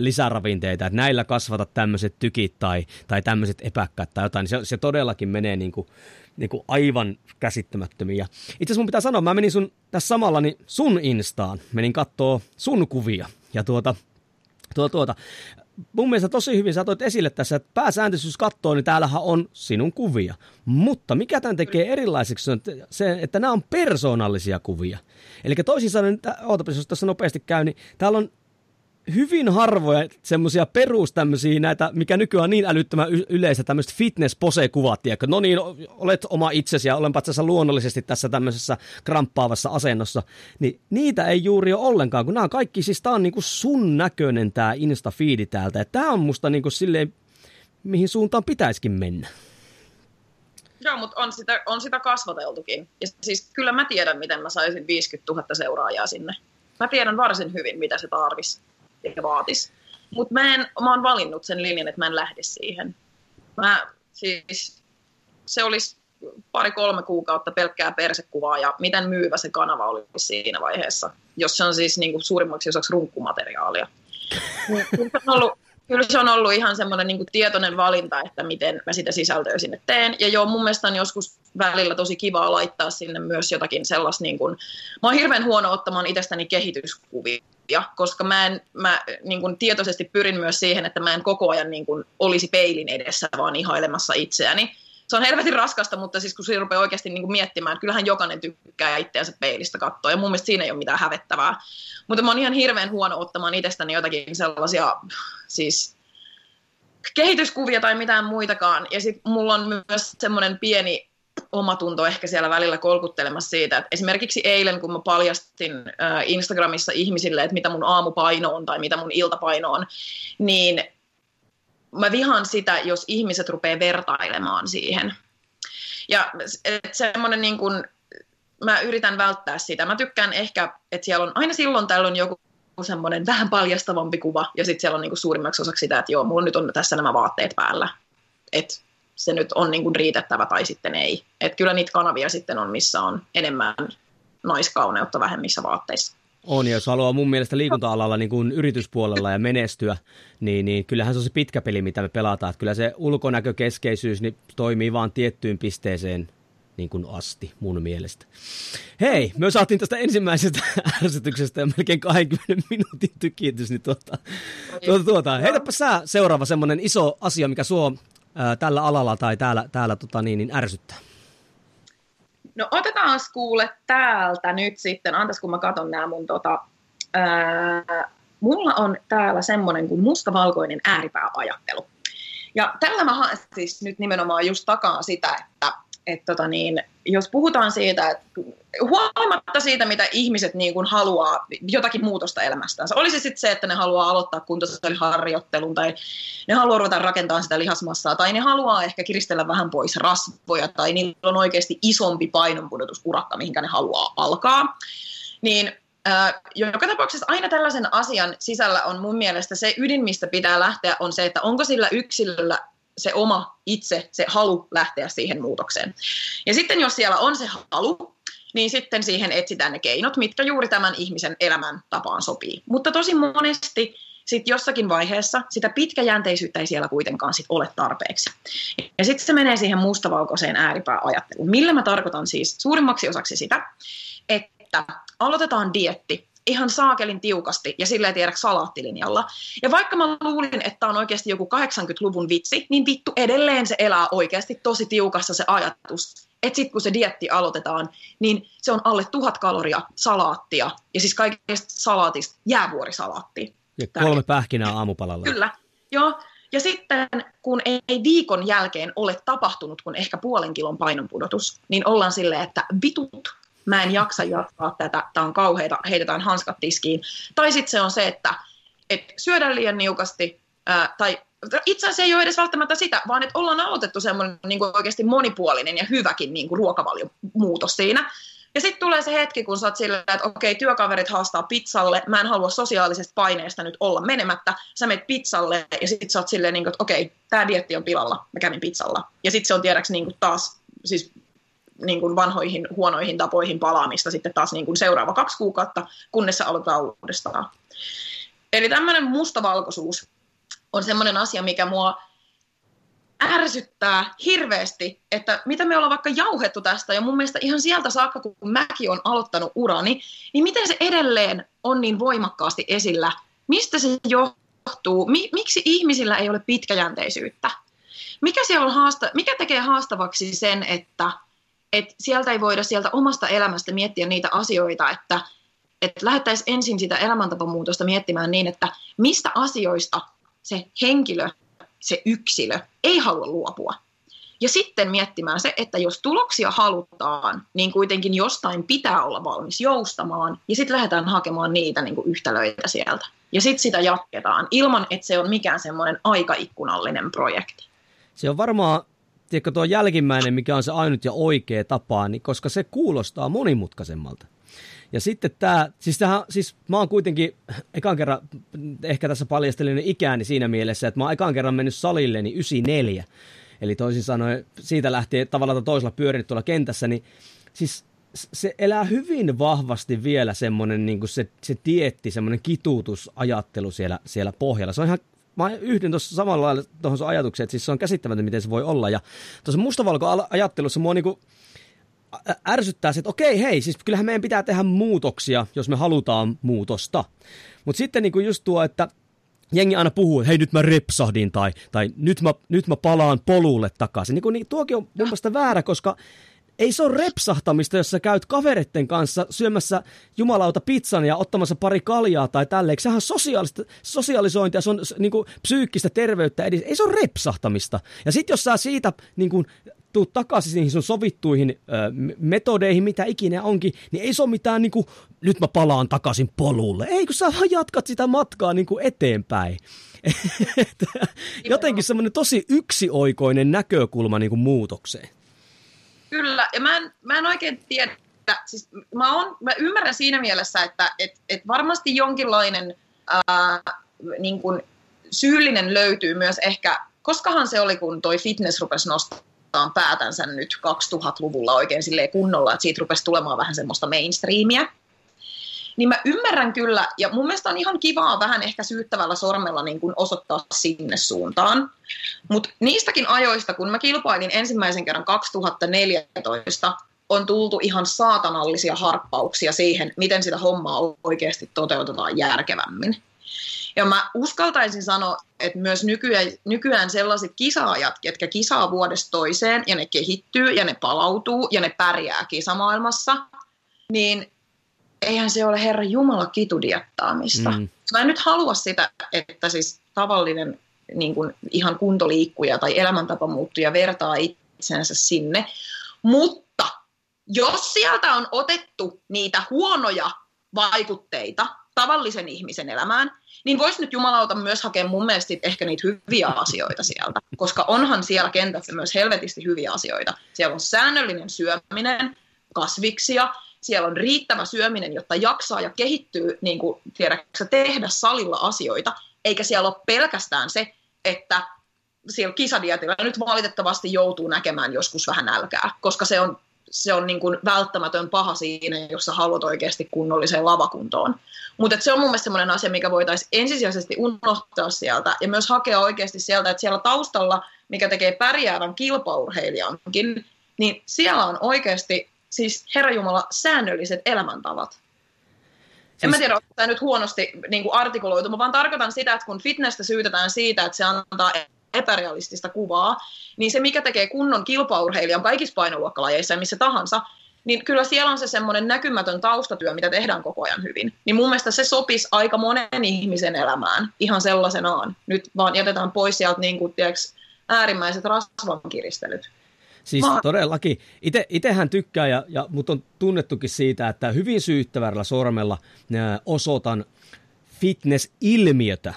lisäravinteita, että näillä kasvatat tämmöiset tykit tai, tai tämmöiset epäkkät tai jotain, niin se, se todellakin menee niin kuin, niin kuin aivan käsittämättömiä. Itse asiassa mun pitää sanoa, mä menin sun, tässä samalla niin sun Instaan, menin kattoo sun kuvia. Ja tuota, tuota, tuota, mun mielestä tosi hyvin sä toit esille tässä, että pääsääntöisesti jos katsoo, niin täällähän on sinun kuvia. Mutta mikä tämän tekee erilaiseksi on se, että nämä on persoonallisia kuvia. Eli toisin sanoen, ootapa, jos tässä nopeasti käy, niin täällä on hyvin harvoja semmoisia perus tämmöisiä näitä, mikä nykyään on niin älyttömän yleistä, tämmöiset fitness pose kuvat tiedätkö? No niin, olet oma itsesi ja olenpa tässä luonnollisesti tässä tämmöisessä kramppaavassa asennossa. Niin niitä ei juuri ole ollenkaan, kun nämä kaikki, siis tää on niinku sun näköinen tää Insta-fiidi täältä. Ja tää on musta niinku silleen, mihin suuntaan pitäisikin mennä. Joo, mutta on sitä, on sitä kasvateltukin. Ja siis kyllä mä tiedän, miten mä saisin 50 000 seuraajaa sinne. Mä tiedän varsin hyvin, mitä se tarvisi ja vaatisi. Mutta mä, en, mä oon valinnut sen linjan, että mä en lähde siihen. Mä, siis, se olisi pari-kolme kuukautta pelkkää persekuvaa ja miten myyvä se kanava oli siinä vaiheessa, jos se on siis niin kuin suurimmaksi osaksi runkkumateriaalia. Kyllä se on ollut, kyllä se on ollut ihan semmoinen niin tietoinen valinta, että miten mä sitä sisältöä sinne teen. Ja joo, mun mielestä on joskus välillä tosi kivaa laittaa sinne myös jotakin sellaista, niin kuin, mä oon hirveän huono ottamaan itsestäni kehityskuvia oppia, koska mä, en, mä niin kuin tietoisesti pyrin myös siihen, että mä en koko ajan niin kuin olisi peilin edessä, vaan ihailemassa itseäni. Se on helvetin raskasta, mutta siis kun se rupeaa oikeasti niin kuin miettimään, että kyllähän jokainen tykkää itseänsä peilistä katsoa, ja mun mielestä siinä ei ole mitään hävettävää. Mutta mä oon ihan hirveän huono ottamaan itsestäni jotakin sellaisia siis kehityskuvia tai mitään muitakaan. Ja sitten mulla on myös semmoinen pieni omatunto ehkä siellä välillä kolkuttelemassa siitä, että esimerkiksi eilen, kun mä paljastin Instagramissa ihmisille, että mitä mun aamupaino on tai mitä mun iltapaino on, niin mä vihaan sitä, jos ihmiset rupeaa vertailemaan siihen. Ja semmoinen niin kuin, mä yritän välttää sitä. Mä tykkään ehkä, että siellä on aina silloin tällöin joku semmoinen vähän paljastavampi kuva, ja sitten siellä on niin kuin suurimmaksi osaksi sitä, että joo, mulla nyt on tässä nämä vaatteet päällä. Että se nyt on niin kuin riitettävä tai sitten ei. Et kyllä niitä kanavia sitten on, missä on enemmän naiskauneutta vähemmissä vaatteissa. On, ja jos haluaa mun mielestä liikunta-alalla niin kuin yrityspuolella ja menestyä, niin, niin kyllähän se on se pitkä peli, mitä me pelataan. Että kyllä se ulkonäkökeskeisyys niin toimii vaan tiettyyn pisteeseen niin kuin asti mun mielestä. Hei, me saatiin tästä ensimmäisestä ärsytyksestä ja melkein 20 minuutin tykitys, niin tuota, tuota, tuota. heitäpä sä seuraava semmoinen iso asia, mikä sua tällä alalla tai täällä, täällä tota, niin, niin ärsyttää. No otetaan kuule täältä nyt sitten, antas kun mä katon nämä mun tota, ää, mulla on täällä semmoinen kuin mustavalkoinen ääripääajattelu. Ja tällä mä haen siis nyt nimenomaan just takaa sitä, että et tota niin, jos puhutaan siitä, että huolimatta siitä, mitä ihmiset niin kuin haluaa, jotakin muutosta elämästänsä, olisi sitten se, että ne haluaa aloittaa kuntosaliharjoittelun tai ne haluaa ruveta rakentamaan sitä lihasmassaa tai ne haluaa ehkä kiristellä vähän pois rasvoja tai niillä on oikeasti isompi painonpudotusurakka, mihinkä ne haluaa alkaa, niin äh, joka tapauksessa aina tällaisen asian sisällä on mun mielestä se ydin, mistä pitää lähteä, on se, että onko sillä yksilöllä se oma itse, se halu lähteä siihen muutokseen. Ja sitten jos siellä on se halu, niin sitten siihen etsitään ne keinot, mitkä juuri tämän ihmisen elämän tapaan sopii. Mutta tosi monesti sitten jossakin vaiheessa sitä pitkäjänteisyyttä ei siellä kuitenkaan sit ole tarpeeksi. Ja sitten se menee siihen mustavalkoiseen ääripääajatteluun. Millä mä tarkoitan siis suurimmaksi osaksi sitä, että aloitetaan dietti ihan saakelin tiukasti ja silleen tiedä salaattilinjalla. Ja vaikka mä luulin, että on oikeasti joku 80-luvun vitsi, niin vittu edelleen se elää oikeasti tosi tiukassa se ajatus, että sitten kun se dietti aloitetaan, niin se on alle tuhat kaloria salaattia ja siis kaikesta salaatista jäävuorisalaattia. Ja kolme pähkinää aamupalalla. Kyllä, joo. Ja sitten kun ei viikon jälkeen ole tapahtunut kuin ehkä puolen kilon painonpudotus, niin ollaan silleen, että vitut, mä en jaksa jatkaa tätä, tämä on kauheita, heitetään hanskat tiskiin. Tai sitten se on se, että, että syödään liian niukasti, ää, tai itse asiassa ei ole edes välttämättä sitä, vaan että ollaan aloitettu semmoinen niin kuin oikeasti monipuolinen ja hyväkin niin kuin ruokavaliomuutos siinä. Ja sitten tulee se hetki, kun sä oot silleen, että okei, työkaverit haastaa pizzalle, mä en halua sosiaalisesta paineesta nyt olla menemättä, sä menet pizzalle ja sitten sä oot silleen, niin kuin, että okei, tämä dietti on pilalla, mä kävin pizzalla. Ja sitten se on tiedäks niin kuin taas, siis niin kuin vanhoihin huonoihin tapoihin palaamista sitten taas niin kuin seuraava kaksi kuukautta, kunnes aloitetaan uudestaan. Eli tämmöinen mustavalkoisuus on semmoinen asia, mikä mua ärsyttää hirveästi, että mitä me ollaan vaikka jauhettu tästä, ja mun mielestä ihan sieltä saakka, kun mäkin on aloittanut urani, niin miten se edelleen on niin voimakkaasti esillä? Mistä se johtuu? Miksi ihmisillä ei ole pitkäjänteisyyttä? Mikä, siellä on haasta- mikä tekee haastavaksi sen, että että sieltä ei voida sieltä omasta elämästä miettiä niitä asioita, että, että lähdettäisiin ensin sitä elämäntapamuutosta miettimään niin, että mistä asioista se henkilö, se yksilö ei halua luopua. Ja sitten miettimään se, että jos tuloksia halutaan, niin kuitenkin jostain pitää olla valmis joustamaan, ja sitten lähdetään hakemaan niitä niin kuin yhtälöitä sieltä. Ja sitten sitä jatketaan, ilman että se on mikään semmoinen aikaikkunallinen projekti. Se on varmaan tiedätkö, tuo jälkimmäinen, mikä on se ainut ja oikea tapa, niin koska se kuulostaa monimutkaisemmalta. Ja sitten tämä, siis, tämähän, siis mä oon kuitenkin ekan kerran, ehkä tässä paljastelin ikääni siinä mielessä, että mä oon ekan kerran mennyt salille niin 94. Eli toisin sanoen siitä lähtien tavallaan toisella pyörinyt tuolla kentässä, niin siis se elää hyvin vahvasti vielä semmoinen niin se, se tietti, semmoinen kituutusajattelu siellä, siellä pohjalla. Se on ihan mä yhdyn tuossa samalla lailla tuohon sun ajatukseen, että siis se on käsittämätöntä, miten se voi olla. Ja tuossa mustavalko-ajattelussa mua niinku ärsyttää se, että okei, hei, siis kyllähän meidän pitää tehdä muutoksia, jos me halutaan muutosta. Mutta sitten niinku just tuo, että jengi aina puhuu, että hei nyt mä repsahdin tai, tai nyt, mä, nyt mä palaan polulle takaisin. Niin, niin tuokin on mun mielestä väärä, koska ei se ole repsahtamista, jos sä käyt kavereiden kanssa syömässä jumalauta pizzan ja ottamassa pari kaljaa tai tälleen. Sehän on sosiaalista, sosiaalisointia, se on niin kuin, psyykkistä terveyttä edistä. Ei se ole repsahtamista. Ja sitten jos sä siitä niin kuin, tuu takaisin niihin sun sovittuihin ö, metodeihin, mitä ikinä onkin, niin ei se ole mitään niin kuin, nyt mä palaan takaisin polulle. Ei, kun sä vaan jatkat sitä matkaa niin kuin eteenpäin. Jotenkin semmoinen tosi yksioikoinen näkökulma niin kuin muutokseen. Kyllä, ja mä en, mä en oikein tiedä, siis mä, on, mä ymmärrän siinä mielessä, että et, et varmasti jonkinlainen ää, niin kuin syyllinen löytyy myös ehkä koskahan se oli, kun toi fitness rupesi nostamaan päätänsä nyt 2000-luvulla oikein silleen kunnolla, että siitä rupesi tulemaan vähän semmoista mainstreamia. Niin mä ymmärrän kyllä, ja mun mielestä on ihan kivaa vähän ehkä syyttävällä sormella niin kuin osoittaa sinne suuntaan. Mutta niistäkin ajoista, kun mä kilpailin ensimmäisen kerran 2014, on tultu ihan saatanallisia harppauksia siihen, miten sitä hommaa oikeasti toteutetaan järkevämmin. Ja mä uskaltaisin sanoa, että myös nykyään, nykyään sellaiset kisaajat, jotka kisaa vuodesta toiseen ja ne kehittyy ja ne palautuu ja ne pärjää kisamaailmassa, niin eihän se ole Herra Jumala kitudiattaamista. Mm. Mä en nyt halua sitä, että siis tavallinen niin kuin ihan kuntoliikkuja tai elämäntapa muuttuja vertaa itsensä sinne, mutta jos sieltä on otettu niitä huonoja vaikutteita tavallisen ihmisen elämään, niin voisi nyt jumalauta myös hakea mun mielestä ehkä niitä hyviä asioita sieltä, koska onhan siellä kentässä myös helvetisti hyviä asioita. Siellä on säännöllinen syöminen, kasviksia, siellä on riittävä syöminen, jotta jaksaa ja kehittyy, niin kuin tiedätkö, tehdä salilla asioita, eikä siellä ole pelkästään se, että siellä kisadietillä nyt valitettavasti joutuu näkemään joskus vähän nälkää, koska se on se on niin kuin välttämätön paha siinä, jos sä haluat oikeasti kunnolliseen lavakuntoon. Mutta se on mun mielestä sellainen asia, mikä voitaisiin ensisijaisesti unohtaa sieltä ja myös hakea oikeasti sieltä, että siellä taustalla, mikä tekee pärjäävän kilpaurheilijankin, niin siellä on oikeasti, siis Herra Jumala, säännölliset elämäntavat. Siis... En mä siis- tiedä, onko tämä nyt huonosti niin kuin artikuloitu, mä vaan tarkoitan sitä, että kun fitnessä syytetään siitä, että se antaa epärealistista kuvaa, niin se mikä tekee kunnon kilpaurheilijan kaikissa painoluokkalajeissa ja missä tahansa, niin kyllä siellä on se semmoinen näkymätön taustatyö, mitä tehdään koko ajan hyvin. Niin mun mielestä se sopisi aika monen ihmisen elämään ihan sellaisenaan. Nyt vaan jätetään pois sieltä niin kuin, tiiäks, äärimmäiset rasvankiristelyt. Siis Mä... todellakin. Ite, itehän tykkää, ja, ja mut on tunnettukin siitä, että hyvin syyttävällä sormella osoitan fitness-ilmiötä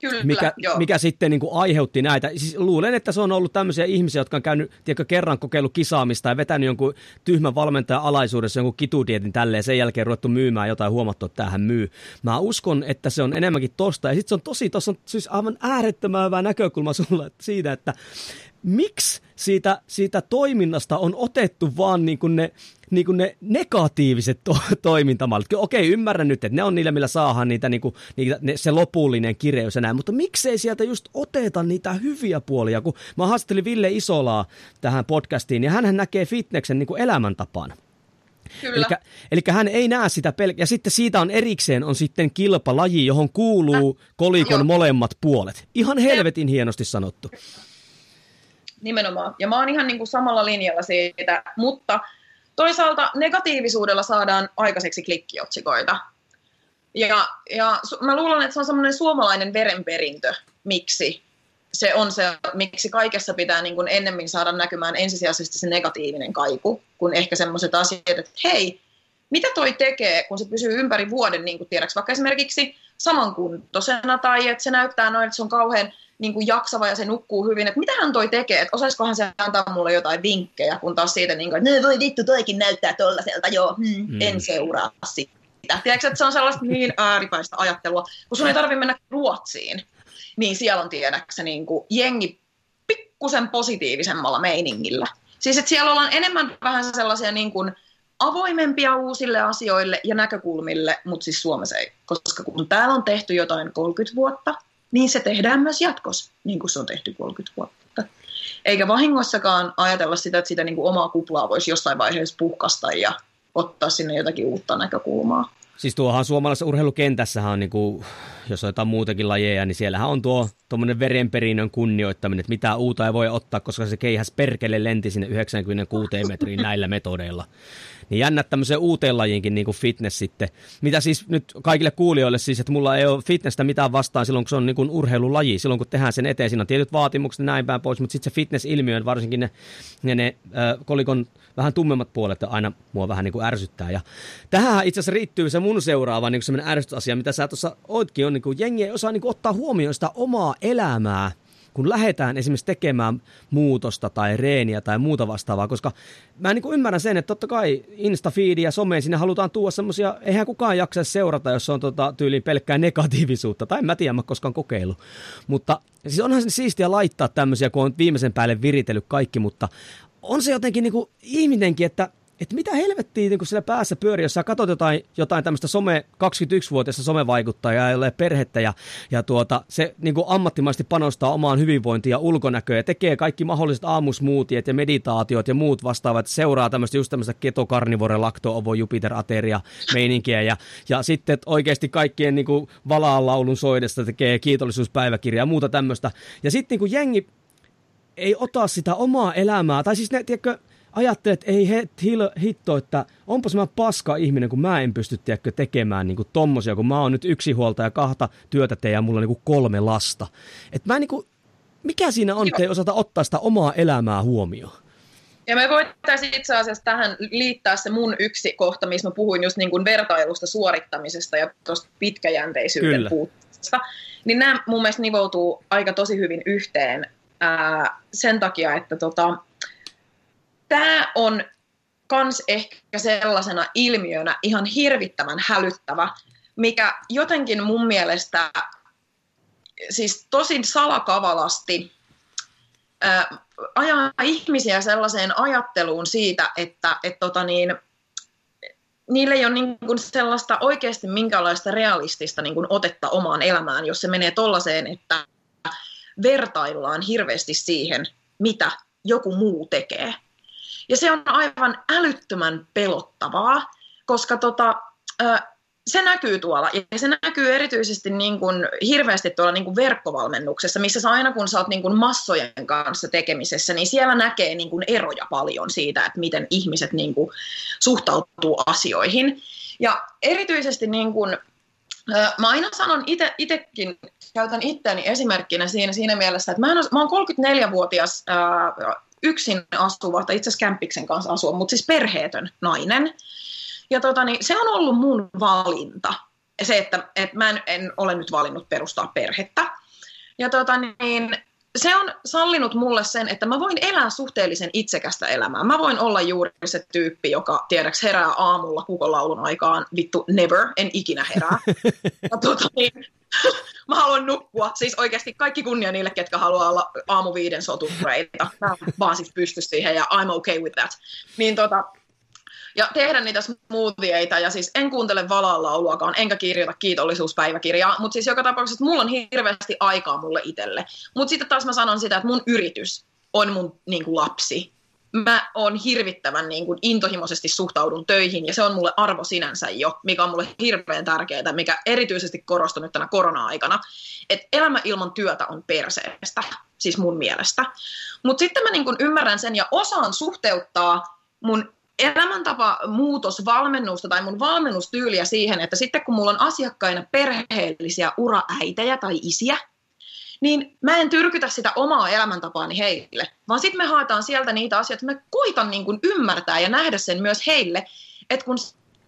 Kyllä, mikä, joo. mikä sitten niin kuin aiheutti näitä. Siis luulen, että se on ollut tämmöisiä ihmisiä, jotka on käynyt tiedätkö, kerran kokeillut kisaamista ja vetänyt jonkun tyhmän valmentajan alaisuudessa jonkun kitudietin tälleen, sen jälkeen ruvettu myymään jotain huomattu, että tähän myy. Mä uskon, että se on enemmänkin tosta. Ja sitten se on tosi, tuossa on siis aivan äärettömän hyvä näkökulma sulla siitä, että miksi siitä, siitä toiminnasta on otettu vaan niin kuin ne, niin kuin ne negatiiviset to- toimintamallit. Okei, ymmärrän nyt, että ne on niillä, millä saadaan niitä, niin kuin, niitä ne, se lopullinen kireys ja näin, mutta miksei sieltä just oteta niitä hyviä puolia, kun mä haastattelin Ville Isolaa tähän podcastiin, ja hän näkee fitneksen niin kuin elämäntapana. Eli hän ei näe sitä pelkästään. Ja sitten siitä on erikseen on sitten kilpalaji, johon kuuluu kolikon molemmat puolet. Ihan helvetin hienosti sanottu. Nimenomaan. Ja mä oon ihan niin kuin samalla linjalla siitä, mutta toisaalta negatiivisuudella saadaan aikaiseksi klikkiotsikoita. Ja, ja mä luulen, että se on semmoinen suomalainen verenperintö, miksi se on se, miksi kaikessa pitää niin kuin ennemmin saada näkymään ensisijaisesti se negatiivinen kaiku, kun ehkä semmoiset asiat, että hei, mitä toi tekee, kun se pysyy ympäri vuoden, niin kuin tiedäks, vaikka esimerkiksi samankuntoisena, tai että se näyttää noin, että se on kauhean niin kuin jaksava ja se nukkuu hyvin, että mitä hän toi tekee, että osaisikohan se antaa mulle jotain vinkkejä, kun taas siitä, niin kuin, että voi vittu, toikin näyttää tollaselta, joo, hmm, mm. en seuraa sitä. Tiedätkö, että se on sellaista niin ääripäistä ajattelua, kun sun ei tarvitse mennä Ruotsiin, niin siellä on tiedäksä niin kuin jengi pikkusen positiivisemmalla meiningillä. Siis että siellä ollaan enemmän vähän sellaisia niin kuin avoimempia uusille asioille ja näkökulmille, mutta siis Suomessa ei. Koska kun täällä on tehty jotain 30 vuotta, niin se tehdään myös jatkossa, niin kuin se on tehty 30 vuotta. Eikä vahingossakaan ajatella sitä, että sitä niin kuin omaa kuplaa voisi jossain vaiheessa puhkasta ja ottaa sinne jotakin uutta näkökulmaa. Siis tuohan suomalaisessa urheilukentässähän on, niin kuin, jos on jotain muutakin lajeja, niin siellähän on tuo tuommoinen verenperinnön kunnioittaminen, että mitä uutta ei voi ottaa, koska se keihäs perkele lenti sinne 96 metriin näillä metodeilla. Niin jännät tämmöiseen uuteen lajiinkin niin kuin fitness sitten. Mitä siis nyt kaikille kuulijoille siis, että mulla ei ole fitnessä mitään vastaan silloin, kun se on niin kuin urheilulaji. Silloin, kun tehdään sen eteen, siinä on tietyt vaatimukset näin päin pois, mutta sitten se fitness-ilmiö, varsinkin ne, ne, ne kolikon vähän tummemmat puolet aina mua vähän niin kuin ärsyttää. Ja tähän itse asiassa riittyy se mun seuraava niin semmoinen ärsytysasia, mitä sä tuossa ootkin, on niin kuin jengi ei osaa niin kuin ottaa huomioon sitä omaa elämää, kun lähdetään esimerkiksi tekemään muutosta tai reeniä tai muuta vastaavaa, koska mä niin ymmärrän sen, että totta kai Instafeedi ja someen sinne halutaan tuoda semmoisia, eihän kukaan jaksa seurata, jos on tota, tyyliin pelkkää negatiivisuutta, tai en mä tiedä, mä koskaan kokeillut. Mutta siis onhan se siistiä laittaa tämmöisiä, kun on viimeisen päälle viritellyt kaikki, mutta on se jotenkin niin kuin ihminenkin, että että mitä helvettiä niin kun siellä päässä pyörii, jos sä katsot jotain, jotain tämmöistä some, 21-vuotiaista somevaikuttajaa, jolle perhettä ja, ja tuota, se niin kuin ammattimaisesti panostaa omaan hyvinvointiin ja ulkonäköön ja tekee kaikki mahdolliset aamusmuutiet ja meditaatiot ja muut vastaavat, seuraa tämmöistä just tämmöistä keto, karnivore, lakto, ovo, jupiter, ateria meininkiä ja, ja sitten oikeasti kaikkien niin kuin valaan laulun soidesta tekee kiitollisuuspäiväkirjaa ja muuta tämmöistä. Ja sitten niin kuin jengi ei ota sitä omaa elämää, tai siis ne, tiedätkö, ajattelee, että ei hitto, että onpas mä paska ihminen, kun mä en pysty tiedätkö, tekemään niin kuin tommosia, kun mä oon nyt yksi huolta ja kahta työtä teen ja mulla on niin kuin kolme lasta. Et mä niin kuin, mikä siinä on, että ei osata ottaa sitä omaa elämää huomioon? Ja me voitaisiin itse asiassa tähän liittää se mun yksi kohta, missä mä puhuin just niin kuin vertailusta suorittamisesta ja tuosta pitkäjänteisyyden puutteesta. Niin nämä mun mielestä nivoutuu aika tosi hyvin yhteen ää, sen takia, että tota, tämä on kans ehkä sellaisena ilmiönä ihan hirvittävän hälyttävä, mikä jotenkin mun mielestä siis tosin salakavalasti ää, ajaa ihmisiä sellaiseen ajatteluun siitä, että et tota niin, niillä ei ole niin sellaista oikeasti minkälaista realistista niin otetta omaan elämään, jos se menee tollaiseen, että vertaillaan hirveästi siihen, mitä joku muu tekee. Ja se on aivan älyttömän pelottavaa, koska tota, se näkyy tuolla, ja se näkyy erityisesti niin kuin hirveästi tuolla niin kuin verkkovalmennuksessa, missä sä aina kun sä oot niin kuin massojen kanssa tekemisessä, niin siellä näkee niin kuin eroja paljon siitä, että miten ihmiset niin kuin suhtautuu asioihin. Ja erityisesti niin kuin, mä aina sanon itsekin, käytän itseäni esimerkkinä siinä, siinä mielessä, että mä, en, mä oon 34-vuotias yksin asuva, tai itse asiassa kämppiksen kanssa asua, mutta siis perheetön nainen. Ja tota, niin, se on ollut mun valinta. Se, että, että mä en, en ole nyt valinnut perustaa perhettä. Ja tota, niin, se on sallinut mulle sen, että mä voin elää suhteellisen itsekästä elämää. Mä voin olla juuri se tyyppi, joka tiedäks herää aamulla kukolaulun aikaan, vittu never, en ikinä herää. ja tota, niin, mä haluan nukkua. Siis oikeasti kaikki kunnia niille, ketkä haluaa olla aamu viiden sotureita. Mä vaan siis pysty siihen ja I'm okay with that. Niin tota, ja tehdä niitä smoothieita, ja siis en kuuntele valallauluakaan, enkä kirjoita kiitollisuuspäiväkirjaa, mutta siis joka tapauksessa mulla on hirveästi aikaa mulle itselle. Mutta sitten taas mä sanon sitä, että mun yritys on mun niin kuin, lapsi. Mä oon hirvittävän niin kuin, intohimoisesti suhtaudun töihin, ja se on mulle arvo sinänsä jo, mikä on mulle hirveän tärkeää, mikä erityisesti korostui nyt tänä korona-aikana, että elämä ilman työtä on perseestä, siis mun mielestä. Mutta sitten mä niin kuin, ymmärrän sen ja osaan suhteuttaa mun elämäntapa muutosvalmennusta tai mun valmennustyyliä siihen, että sitten kun mulla on asiakkaina perheellisiä uraäitejä tai isiä, niin mä en tyrkytä sitä omaa elämäntapaani heille, vaan sitten me haetaan sieltä niitä asioita, että mä koitan niin kuin ymmärtää ja nähdä sen myös heille, että kun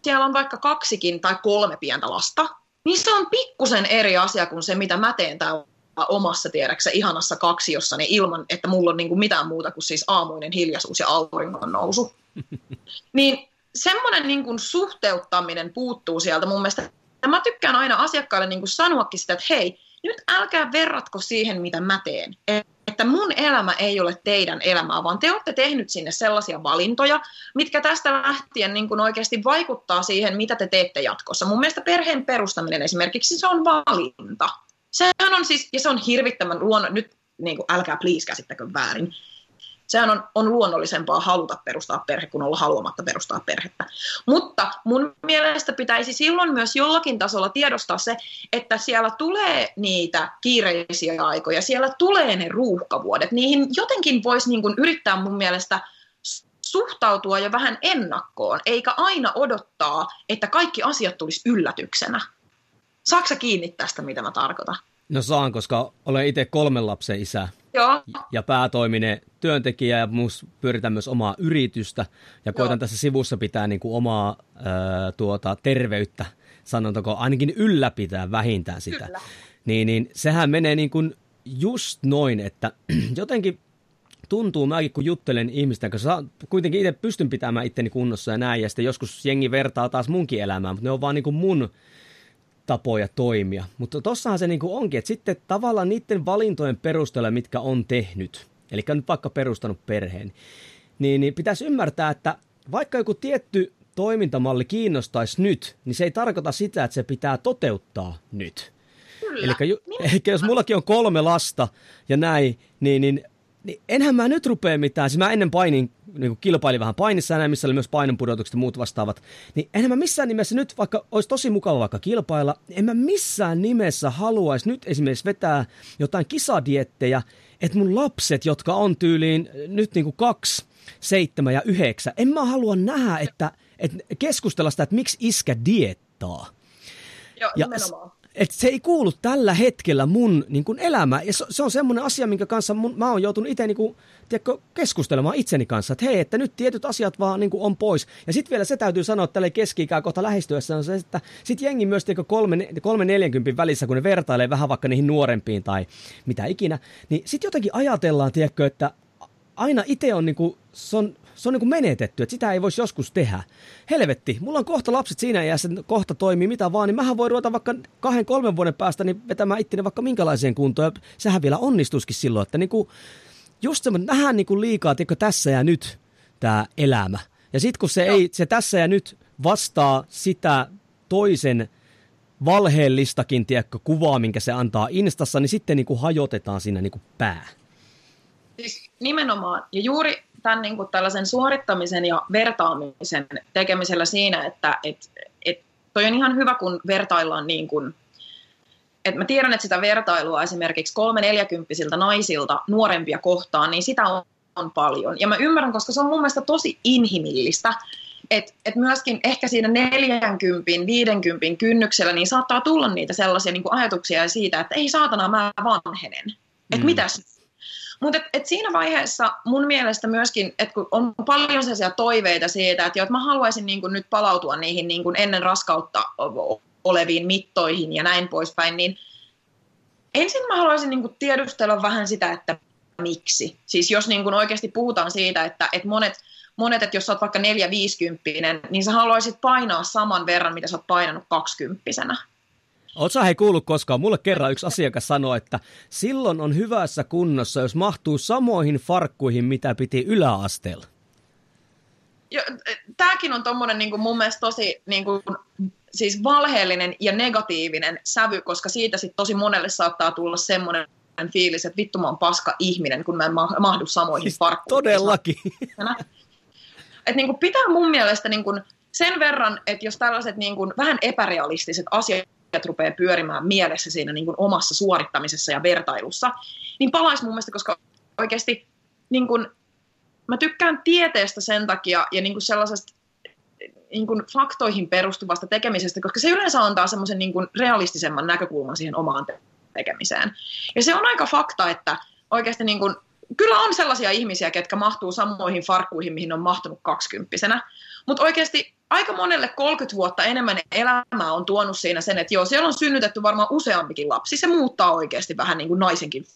siellä on vaikka kaksikin tai kolme pientä lasta, niin se on pikkusen eri asia kuin se, mitä mä teen täällä omassa tiedäksä ihanassa kaksiossani ilman, että mulla on niin kuin mitään muuta kuin siis aamuinen hiljaisuus ja auringon nousu. niin semmoinen niin kuin suhteuttaminen puuttuu sieltä mun mielestä. Ja mä tykkään aina asiakkaille niin kuin sanoakin sitä, että hei, nyt älkää verratko siihen, mitä mä teen. Että mun elämä ei ole teidän elämää, vaan te olette tehnyt sinne sellaisia valintoja, mitkä tästä lähtien niin kuin oikeasti vaikuttaa siihen, mitä te teette jatkossa. Mun mielestä perheen perustaminen esimerkiksi, se on valinta. Sehän on siis, ja se on hirvittävän luonno, nyt niin kuin, älkää please käsittäkö väärin, sehän on, on luonnollisempaa haluta perustaa perhe kuin olla haluamatta perustaa perhettä. Mutta mun mielestä pitäisi silloin myös jollakin tasolla tiedostaa se, että siellä tulee niitä kiireisiä aikoja, siellä tulee ne ruuhkavuodet. Niihin jotenkin voisi niin kuin yrittää mun mielestä suhtautua jo vähän ennakkoon, eikä aina odottaa, että kaikki asiat tulisi yllätyksenä. Saatko kiinni tästä, mitä mä tarkoitan? No saan, koska olen itse kolmen lapsen isä. Joo. Ja päätoiminen työntekijä ja mus pyöritän myös omaa yritystä. Ja koitan Joo. tässä sivussa pitää niin kuin omaa ää, tuota, terveyttä, sanontako ainakin ylläpitää vähintään sitä. Kyllä. Niin, niin sehän menee niin kuin just noin, että jotenkin tuntuu mäkin, kun juttelen ihmisten kanssa, kuitenkin itse pystyn pitämään itteni kunnossa ja näin, ja sitten joskus jengi vertaa taas munkin elämään, mutta ne on vaan niin kuin mun tapoja toimia. Mutta tossahan se niin kuin onkin, että sitten tavallaan niiden valintojen perusteella, mitkä on tehnyt, eli nyt vaikka perustanut perheen, niin, niin pitäisi ymmärtää, että vaikka joku tietty toimintamalli kiinnostaisi nyt, niin se ei tarkoita sitä, että se pitää toteuttaa nyt. Eli jos mullakin on kolme lasta ja näin, niin, niin niin enhän mä nyt rupea mitään. Siis mä ennen painin, niin kilpailin vähän painissa ja missä oli myös painonpudotukset ja muut vastaavat. Niin enhän mä missään nimessä nyt, vaikka olisi tosi mukava vaikka kilpailla, en mä missään nimessä haluaisi nyt esimerkiksi vetää jotain kisadiettejä, että mun lapset, jotka on tyyliin nyt niin kuin kaksi, seitsemän ja yhdeksän, en mä halua nähdä, että, että keskustella sitä, että miksi iskä diettaa. Joo, ja nimenomaan että se ei kuulu tällä hetkellä mun niin kuin elämään. Ja se, on semmoinen asia, minkä kanssa mun, mä oon joutunut itse niin kuin, keskustelemaan itseni kanssa, että hei, että nyt tietyt asiat vaan niin kuin on pois. Ja sitten vielä se täytyy sanoa, että tälle keski kohta lähestyessä on se, että sitten jengi myös tiedätkö, kolme, kolme neljänkympin välissä, kun ne vertailee vähän vaikka niihin nuorempiin tai mitä ikinä, niin sitten jotenkin ajatellaan, tiedätkö, että aina itse on, niin kuin, se on se on niin kuin menetetty, että sitä ei voisi joskus tehdä. Helvetti, mulla on kohta lapset siinä iässä, kohta toimii mitä vaan, niin mähän voi ruveta vaikka kahden, kolmen vuoden päästä niin vetämään itteni vaikka minkälaiseen kuntoon, ja sehän vielä onnistuskin silloin, että niin kuin, just semmoinen, vähän niin kuin liikaa, tiedätkö, tässä ja nyt tämä elämä. Ja sitten kun se, ei, se tässä ja nyt vastaa sitä toisen valheellistakin, tiedätkö, kuvaa, minkä se antaa Instassa, niin sitten niin kuin hajotetaan siinä niin kuin pää. Siis nimenomaan. Ja juuri tämän niin kuin tällaisen suorittamisen ja vertaamisen tekemisellä siinä, että et, et toi on ihan hyvä, kun vertaillaan niin kuin, että mä tiedän, että sitä vertailua esimerkiksi kolme neljäkymppisiltä naisilta nuorempia kohtaan, niin sitä on, on paljon. Ja mä ymmärrän, koska se on mun mielestä tosi inhimillistä, että et myöskin ehkä siinä 40, 50 kynnyksellä niin saattaa tulla niitä sellaisia niin kuin ajatuksia siitä, että ei saatana, mä vanhenen. Että mm. mitäs mutta et, et siinä vaiheessa mun mielestä myöskin, että kun on paljon sellaisia toiveita siitä, että, jo, mä haluaisin niin kuin nyt palautua niihin niin kuin ennen raskautta oleviin mittoihin ja näin poispäin, niin ensin mä haluaisin niin kuin tiedustella vähän sitä, että miksi. Siis jos niin kuin oikeasti puhutaan siitä, että, että monet, monet, että jos sä oot vaikka 450 niin sä haluaisit painaa saman verran, mitä sä oot painanut 20 Oletko hei kuullut koskaan? Mulle kerran yksi asiakas sanoi, että silloin on hyvässä kunnossa, jos mahtuu samoihin farkkuihin, mitä piti yläasteella. Tämäkin on tommonen niin kuin mun mielestä tosi niin kuin, siis valheellinen ja negatiivinen sävy, koska siitä sit tosi monelle saattaa tulla semmoinen fiilis, että vittu mä oon paska ihminen, kun mä en mahdu samoihin siis farkkuihin. Todellakin. Et niin kuin pitää mun mielestä niin kuin sen verran, että jos tällaiset niin kuin vähän epärealistiset asiat asiat rupeaa pyörimään mielessä siinä niin kuin omassa suorittamisessa ja vertailussa, niin palaisi mun mielestä, koska oikeasti niin kuin, mä tykkään tieteestä sen takia ja niin kuin sellaisesta niin kuin faktoihin perustuvasta tekemisestä, koska se yleensä antaa semmoisen niin kuin realistisemman näkökulman siihen omaan tekemiseen. Ja se on aika fakta, että oikeasti niin kuin, kyllä on sellaisia ihmisiä, ketkä mahtuu samoihin farkkuihin, mihin on mahtunut kaksikymppisenä, mutta oikeasti aika monelle 30 vuotta enemmän elämää on tuonut siinä sen, että joo, siellä on synnytetty varmaan useampikin lapsi. Se muuttaa oikeasti vähän niin kuin naisenkin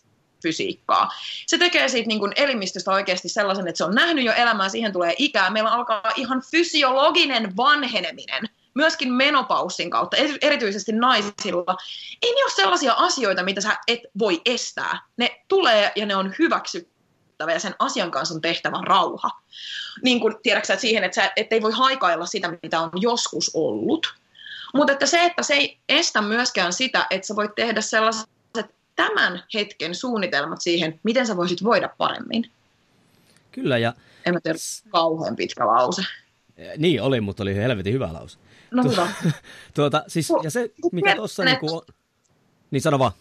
fysiikkaa. Se tekee siitä niin kuin elimistöstä oikeasti sellaisen, että se on nähnyt jo elämää, siihen tulee ikää. Meillä alkaa ihan fysiologinen vanheneminen, myöskin menopaussin kautta, erityisesti naisilla. Ei ne ole sellaisia asioita, mitä sä et voi estää. Ne tulee ja ne on hyväksytty tehtävä ja sen asian kanssa on tehtävä rauha. Niin kuin, tiedätkö että siihen, että, sä, että ei voi haikailla sitä, mitä on joskus ollut. Mutta että se, että se ei estä myöskään sitä, että sä voit tehdä sellaiset tämän hetken suunnitelmat siihen, miten sä voisit voida paremmin. Kyllä, ja... En mä tiedä, kauhean pitkä lause. Niin oli, mutta oli helvetin hyvä lause. No hyvä. tuota, siis, ja se, mikä tuossa... Niin, kuin... niin sano vaan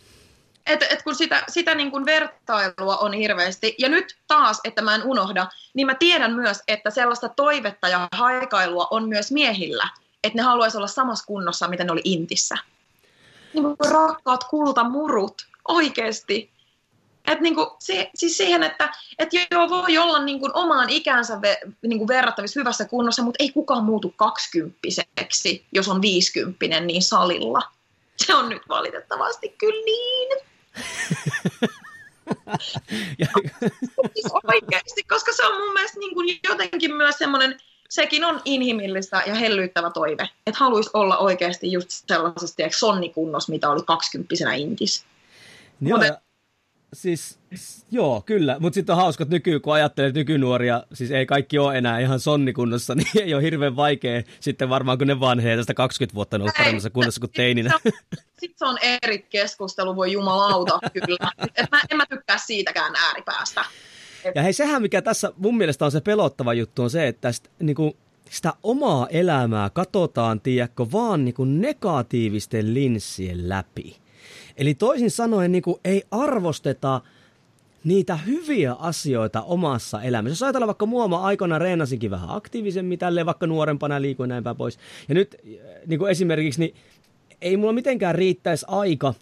et, et kun sitä, sitä niin kuin vertailua on hirveästi, ja nyt taas, että mä en unohda, niin mä tiedän myös, että sellaista toivetta ja haikailua on myös miehillä, että ne haluaisi olla samassa kunnossa, mitä ne oli Intissä. Niin kuin rakkaat kultamurut, oikeasti. Et niin kuin, si, siis siihen, että et joo, voi olla niin kuin omaan ikänsä ve, niin kuin verrattavissa hyvässä kunnossa, mutta ei kukaan muutu kaksikymppiseksi, jos on viisikymppinen niin salilla. Se on nyt valitettavasti kyllä niin. Ja... siis oikeasti, koska se on mun mielestä niin kuin jotenkin myös semmoinen, sekin on inhimillistä ja hellyyttävä toive, että haluaisi olla oikeasti just sellaisesti sonnikunnos, mitä oli kaksikymppisenä intis. Joo, Mutta Siis, joo, kyllä. Mutta sitten on hauska, että nyky, kun ajattelee nykynuoria, siis ei kaikki ole enää ihan sonnikunnossa, niin ei ole hirveän vaikea sitten varmaan, kun ne vanhee tästä 20 vuotta on ollut paremmassa kunnossa kuin teininä. Sitten se on eri keskustelu, voi jumalauta, kyllä. Et mä, en mä tykkää siitäkään ääripäästä. Ja hei, sehän mikä tässä mun mielestä on se pelottava juttu on se, että sitä, niin kuin, sitä omaa elämää katsotaan, tiedätkö, vaan niin kuin negatiivisten linssien läpi. Eli toisin sanoen niin kuin ei arvosteta niitä hyviä asioita omassa elämässä. Jos ajatellaan vaikka mua, mä aikoinaan reenasinkin vähän aktiivisemmin tälleen, vaikka nuorempana liikuin näin päin pois. Ja nyt niin kuin esimerkiksi, niin ei mulla mitenkään riittäisi aika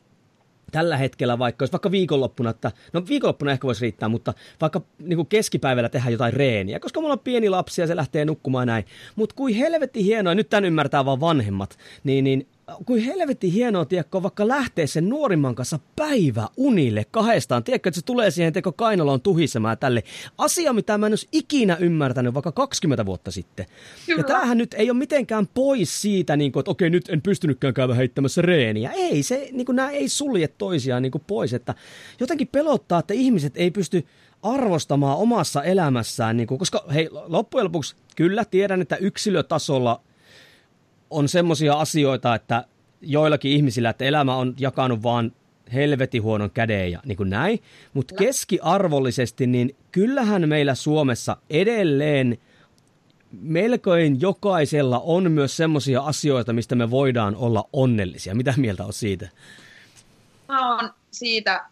tällä hetkellä vaikka, jos vaikka viikonloppuna, että, no viikonloppuna ehkä voisi riittää, mutta vaikka niin kuin keskipäivällä tehdä jotain reeniä, koska mulla on pieni lapsi ja se lähtee nukkumaan näin. Mutta kuin helvetti hienoa, nyt tämän ymmärtää vaan vanhemmat, niin, niin kuin helvetti hienoa, tiedätkö, vaikka lähtee sen nuorimman kanssa päivä unille kahdestaan. Tiedätkö, että se tulee siihen teko kainaloon tuhisemaan tälle. Asia, mitä mä en olisi ikinä ymmärtänyt vaikka 20 vuotta sitten. Kyllä. Ja tämähän nyt ei ole mitenkään pois siitä, niin kuin, että okei, nyt en pystynytkään käydä heittämässä reeniä. Ei, se, niin kuin, nämä ei sulje toisiaan niin kuin pois. Että jotenkin pelottaa, että ihmiset ei pysty arvostamaan omassa elämässään, niin kuin, koska hei, loppujen lopuksi kyllä tiedän, että yksilötasolla – on semmoisia asioita, että joillakin ihmisillä, että elämä on jakanut vaan helveti huonon käden ja niin kuin näin. Mutta keskiarvollisesti, niin kyllähän meillä Suomessa edelleen melkoin jokaisella on myös semmoisia asioita, mistä me voidaan olla onnellisia. Mitä mieltä on siitä? Mä oon siitä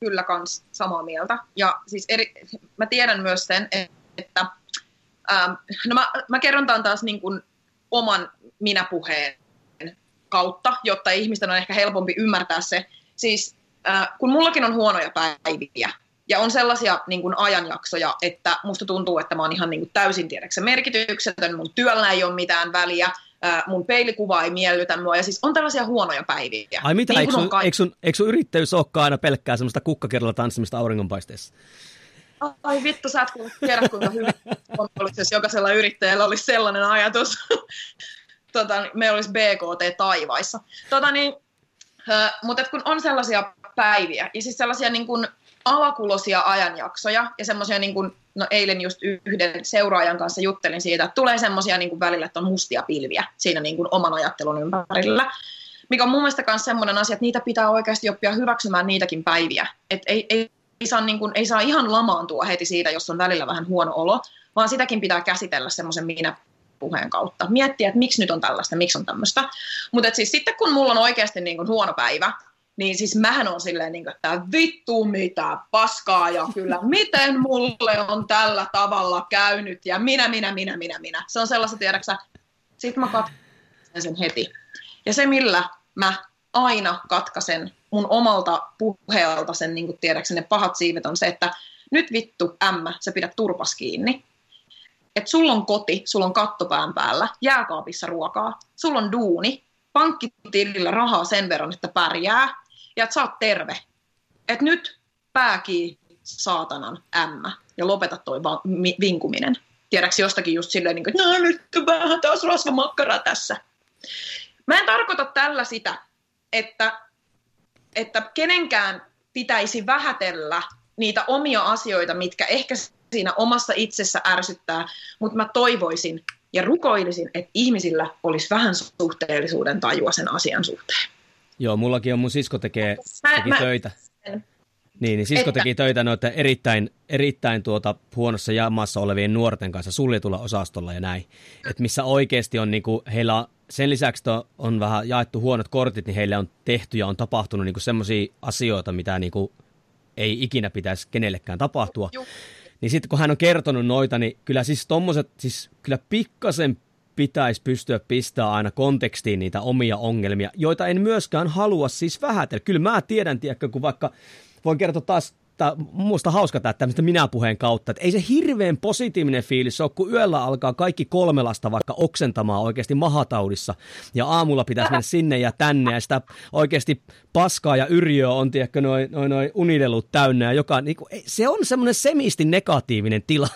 kyllä kans samaa mieltä. Ja siis eri, mä tiedän myös sen, että ähm, no mä, mä kerron tämän taas niin kuin oman minäpuheen kautta, jotta ihmisten on ehkä helpompi ymmärtää se. Siis äh, kun mullakin on huonoja päiviä, ja on sellaisia niin kuin ajanjaksoja, että musta tuntuu, että mä oon ihan niin kuin täysin tiedäksä merkityksetön, mun työllä ei ole mitään väliä, äh, mun peilikuva ei miellytä mua, ja siis on tällaisia huonoja päiviä. Ai mitä, niin eikö, sun, ka- eikö, sun, eikö sun yrittäjyys olekaan aina pelkkää semmoista kukkakerralla tanssimista auringonpaisteessa? Ai vittu, sä et tiedä kuinka hyvin olisi, jos jokaisella yrittäjällä olisi sellainen ajatus tota, me olisi BKT taivaissa. Tota, niin, mutta kun on sellaisia päiviä, ja siis sellaisia niin kuin alakulosia ajanjaksoja, ja semmoisia, niin kuin, no eilen just yhden seuraajan kanssa juttelin siitä, että tulee semmoisia niin välillä, että on mustia pilviä siinä niin kuin oman ajattelun ympärillä, mikä on mun mielestä myös semmoinen asia, että niitä pitää oikeasti oppia hyväksymään niitäkin päiviä. Että ei, ei, ei, saa niin kuin, ei saa ihan lamaantua heti siitä, jos on välillä vähän huono olo, vaan sitäkin pitää käsitellä semmoisen minä puheen kautta. Miettiä, että miksi nyt on tällaista, miksi on tämmöistä. Mutta siis sitten kun mulla on oikeasti niin kuin huono päivä, niin siis mähän on silleen, niin kuin, että vittu mitä paskaa ja kyllä miten mulle on tällä tavalla käynyt ja minä, minä, minä, minä, minä. Se on sellaista, tiedäksä, sit mä katkaisen sen heti. Ja se, millä mä aina katkaisen mun omalta puheelta sen, niin kuin tiedäksä, ne pahat siivet on se, että nyt vittu, ämmä, sä pidät turpas kiinni että sulla on koti, sulla on kattopään päällä, jääkaapissa ruokaa, sulla on duuni, pankkitilillä rahaa sen verran, että pärjää, ja että sä oot terve. Että nyt pääkii saatanan ämmä, ja lopeta toi va- mi- vinkuminen. Tiedäksi jostakin just silleen, niin kuin, no nyt vähän taas rasvamakkaraa tässä. Mä en tarkoita tällä sitä, että, että kenenkään pitäisi vähätellä niitä omia asioita, mitkä ehkä siinä omassa itsessä ärsyttää, mutta mä toivoisin ja rukoilisin, että ihmisillä olisi vähän suhteellisuuden tajua sen asian suhteen. Joo, mullakin on, mun sisko tekee, mä, teki mä, töitä. Sen. Niin, niin sisko että... teki töitä noita erittäin, erittäin tuota huonossa jamassa olevien nuorten kanssa suljetulla osastolla ja näin. Että missä oikeasti on niinku, heillä sen lisäksi, että on vähän jaettu huonot kortit, niin heille on tehty ja on tapahtunut niinku semmoisia asioita, mitä niinku ei ikinä pitäisi kenellekään tapahtua. Juh. Niin sitten kun hän on kertonut noita, niin kyllä siis tommoset, siis kyllä pikkasen pitäisi pystyä pistämään aina kontekstiin niitä omia ongelmia, joita en myöskään halua siis vähätellä. Kyllä mä tiedän, tiedätkö, kun vaikka voin kertoa taas tää, musta hauska tämä tämmöistä minä-puheen kautta, että ei se hirveän positiivinen fiilis ole, kun yöllä alkaa kaikki kolmelasta vaikka oksentamaan oikeasti mahataudissa, ja aamulla pitäisi mennä sinne ja tänne, ja sitä oikeasti paskaa ja yrjöä on, tiedätkö, noin noi, noi unilelut täynnä, ja joka, niin kuin, se on semmoinen semisti negatiivinen tila,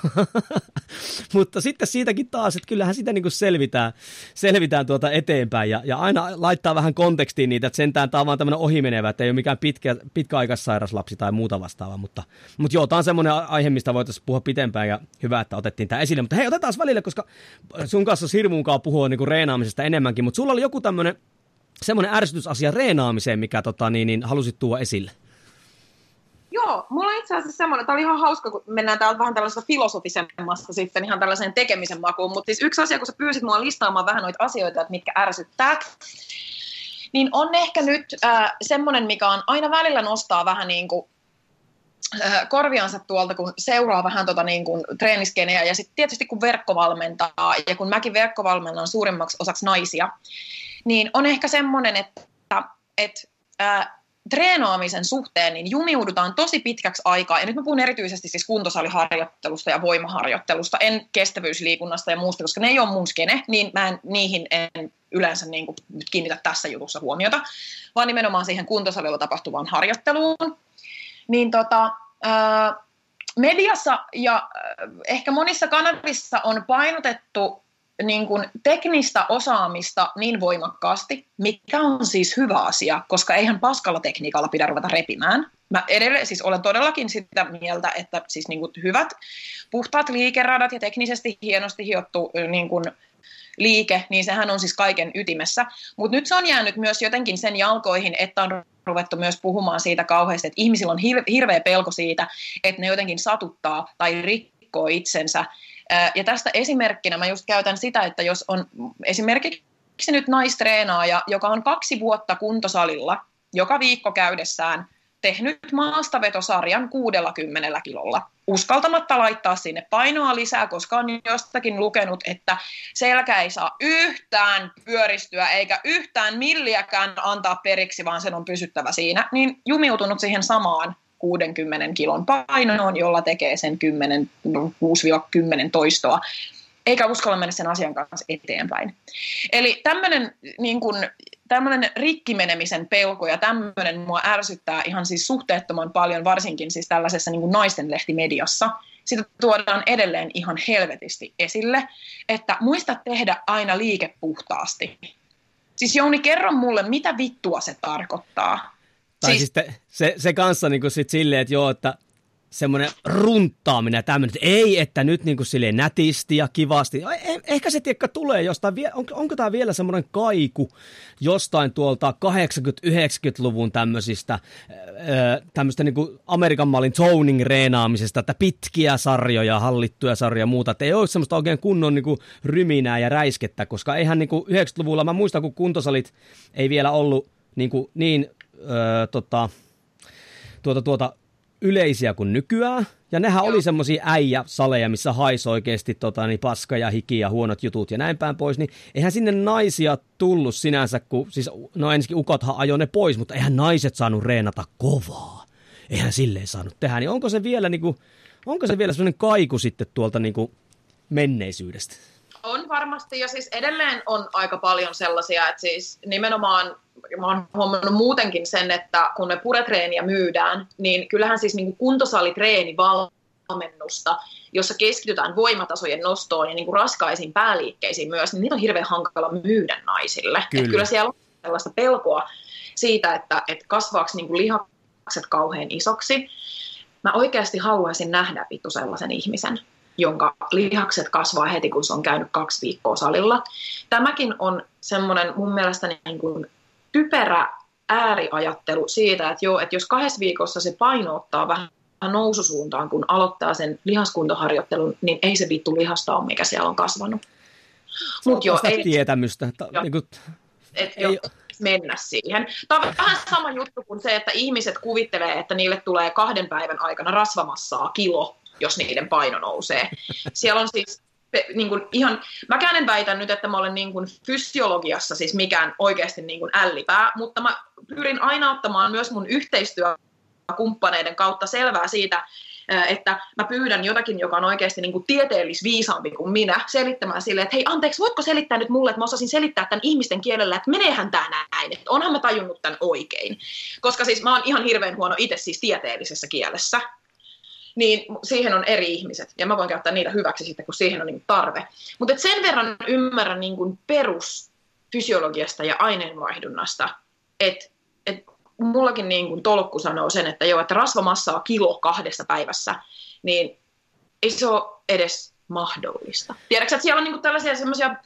mutta sitten siitäkin taas, että kyllähän sitä niin kuin selvitään, selvitään tuota eteenpäin, ja, ja aina laittaa vähän kontekstiin niitä, että sentään tämä on vaan tämmöinen ohimenevä, että ei ole mikään pitkä, pitkäaikaissairaslapsi tai muuta vastaavaa, mutta, mutta joo, tämä on semmoinen aihe, mistä voitaisiin puhua pitempään ja hyvä, että otettiin tämä esille. Mutta hei, otetaan välille, koska sun kanssa hirmuunkaan puhua niin kuin reenaamisesta enemmänkin, mutta sulla oli joku tämmöinen semmoinen ärsytysasia reenaamiseen, mikä tota, niin, niin, halusit tuoda esille. Joo, mulla on itse asiassa semmoinen, tämä oli ihan hauska, kun mennään täältä vähän tällaisesta filosofisemmasta sitten ihan tällaiseen tekemisen makuun, mutta siis yksi asia, kun sä pyysit mua listaamaan vähän noita asioita, että mitkä ärsyttää, niin on ehkä nyt äh, semmoinen, mikä on aina välillä nostaa vähän niin kuin korviansa tuolta, kun seuraa vähän tota niin kuin treeniskeneä ja sitten tietysti kun verkkovalmentaa ja kun mäkin verkkovalmennan suurimmaksi osaksi naisia, niin on ehkä semmoinen, että, että äh, treenaamisen suhteen niin jumiudutaan tosi pitkäksi aikaa, ja nyt mä puhun erityisesti siis kuntosaliharjoittelusta ja voimaharjoittelusta, en kestävyysliikunnasta ja muusta, koska ne ei ole mun skene, niin mä en, niihin en yleensä niin kuin nyt kiinnitä tässä jutussa huomiota, vaan nimenomaan siihen kuntosalilla tapahtuvaan harjoitteluun. Niin tota, ää, mediassa ja ehkä monissa kanavissa on painotettu niin kuin teknistä osaamista niin voimakkaasti, mikä on siis hyvä asia, koska eihän paskalla tekniikalla pidä ruveta repimään. Mä edelleen siis olen todellakin sitä mieltä, että siis niin kuin hyvät, puhtaat liikeradat ja teknisesti hienosti hiottu niin kuin liike, niin sehän on siis kaiken ytimessä. Mutta nyt se on jäänyt myös jotenkin sen jalkoihin, että on ruvettu myös puhumaan siitä kauheasti, että ihmisillä on hirveä pelko siitä, että ne jotenkin satuttaa tai rikkoo itsensä. Ja tästä esimerkkinä mä just käytän sitä, että jos on esimerkiksi nyt naistreenaaja, joka on kaksi vuotta kuntosalilla joka viikko käydessään tehnyt maastavetosarjan 60 kilolla. Uskaltamatta laittaa sinne painoa lisää, koska on jostakin lukenut, että selkä ei saa yhtään pyöristyä eikä yhtään milliäkään antaa periksi, vaan sen on pysyttävä siinä, niin jumiutunut siihen samaan 60 kilon painoon, jolla tekee sen 10, 6-10 toistoa, eikä uskalla mennä sen asian kanssa eteenpäin. Eli tämmöinen niin kuin, tämmöinen rikkimenemisen pelko ja tämmöinen mua ärsyttää ihan siis suhteettoman paljon, varsinkin siis tällaisessa niin kuin naisten lehtimediassa. Sitä tuodaan edelleen ihan helvetisti esille, että muista tehdä aina liike puhtaasti. Siis Jouni, kerro mulle, mitä vittua se tarkoittaa? Tai siis, siis se, se kanssa niin kuin sit silleen, että joo, että semmoinen runtaaminen ja tämmöinen, että ei, että nyt niin kuin silleen nätisti ja kivasti. Eh, ehkä se tiekka tulee jostain, onko, onko tämä vielä semmoinen kaiku jostain tuolta 80-90-luvun tämmöisistä, tämmöistä niin kuin Amerikan mallin toning reenaamisesta, että pitkiä sarjoja, hallittuja sarjoja ja muuta, että ei ole semmoista oikein kunnon niin kuin ryminää ja räiskettä, koska eihän niin kuin 90-luvulla, mä muistan kun kuntosalit ei vielä ollut niin, kuin niin öö, tota, tuota, tuota, yleisiä kuin nykyään. Ja nehän Joo. oli semmoisia äijä-saleja, missä haisi oikeasti tota, niin paska ja hiki ja huonot jutut ja näin päin pois. Niin eihän sinne naisia tullut sinänsä, kun siis no ensinnäkin ukothan ajoi ne pois, mutta eihän naiset saanut reenata kovaa. Eihän silleen saanut tehdä. Niin onko se vielä, niin kuin, onko se vielä semmoinen kaiku sitten tuolta niin kuin menneisyydestä? On varmasti, ja siis edelleen on aika paljon sellaisia, että siis nimenomaan mä oon huomannut muutenkin sen, että kun me puretreeniä myydään, niin kyllähän siis niin kuin kuntosalitreeni valmennusta, jossa keskitytään voimatasojen nostoon ja niin kuin raskaisiin pääliikkeisiin myös, niin niitä on hirveän hankala myydä naisille. Kyllä, kyllä siellä on sellaista pelkoa siitä, että, että kasvaako niin kuin lihakset kauhean isoksi. Mä oikeasti haluaisin nähdä vittu sellaisen ihmisen, jonka lihakset kasvaa heti, kun se on käynyt kaksi viikkoa salilla. Tämäkin on semmoinen mun mielestä niin kuin typerä ääriajattelu siitä, että joo, että jos kahdessa viikossa se paino ottaa vähän noususuuntaan, kun aloittaa sen lihaskuntoharjoittelun, niin ei se vittu lihasta ole, mikä siellä on kasvanut. Mut joo, ei, tietämystä. Ta, jo, niin kuin, et, ei, jo, mennä siihen. Tämä on vähän sama juttu kuin se, että ihmiset kuvittelee, että niille tulee kahden päivän aikana rasvamassaa kilo, jos niiden paino nousee. Siellä on siis niin kuin ihan, mäkään en väitä nyt, että mä olen niin kuin fysiologiassa siis mikään oikeasti niin kuin ällipää, mutta mä pyrin aina ottamaan myös mun yhteistyö kumppaneiden kautta selvää siitä, että mä pyydän jotakin, joka on oikeasti niin kuin tieteellisviisaampi kuin minä, selittämään sille, että hei anteeksi, voitko selittää nyt mulle, että mä osasin selittää tämän ihmisten kielellä, että meneehän tämä näin, että onhan mä tajunnut tämän oikein. Koska siis mä oon ihan hirveän huono itse siis tieteellisessä kielessä, niin siihen on eri ihmiset, ja mä voin käyttää niitä hyväksi sitten, kun siihen on niin tarve. Mutta sen verran ymmärrän niin kuin perusfysiologiasta ja aineenvaihdunnasta, että et mullakin niin kuin tolkku sanoo sen, että joo, että rasvamassaa kilo kahdessa päivässä, niin ei se ole edes mahdollista. Tiedätkö, että siellä on niin kuin tällaisia semmoisia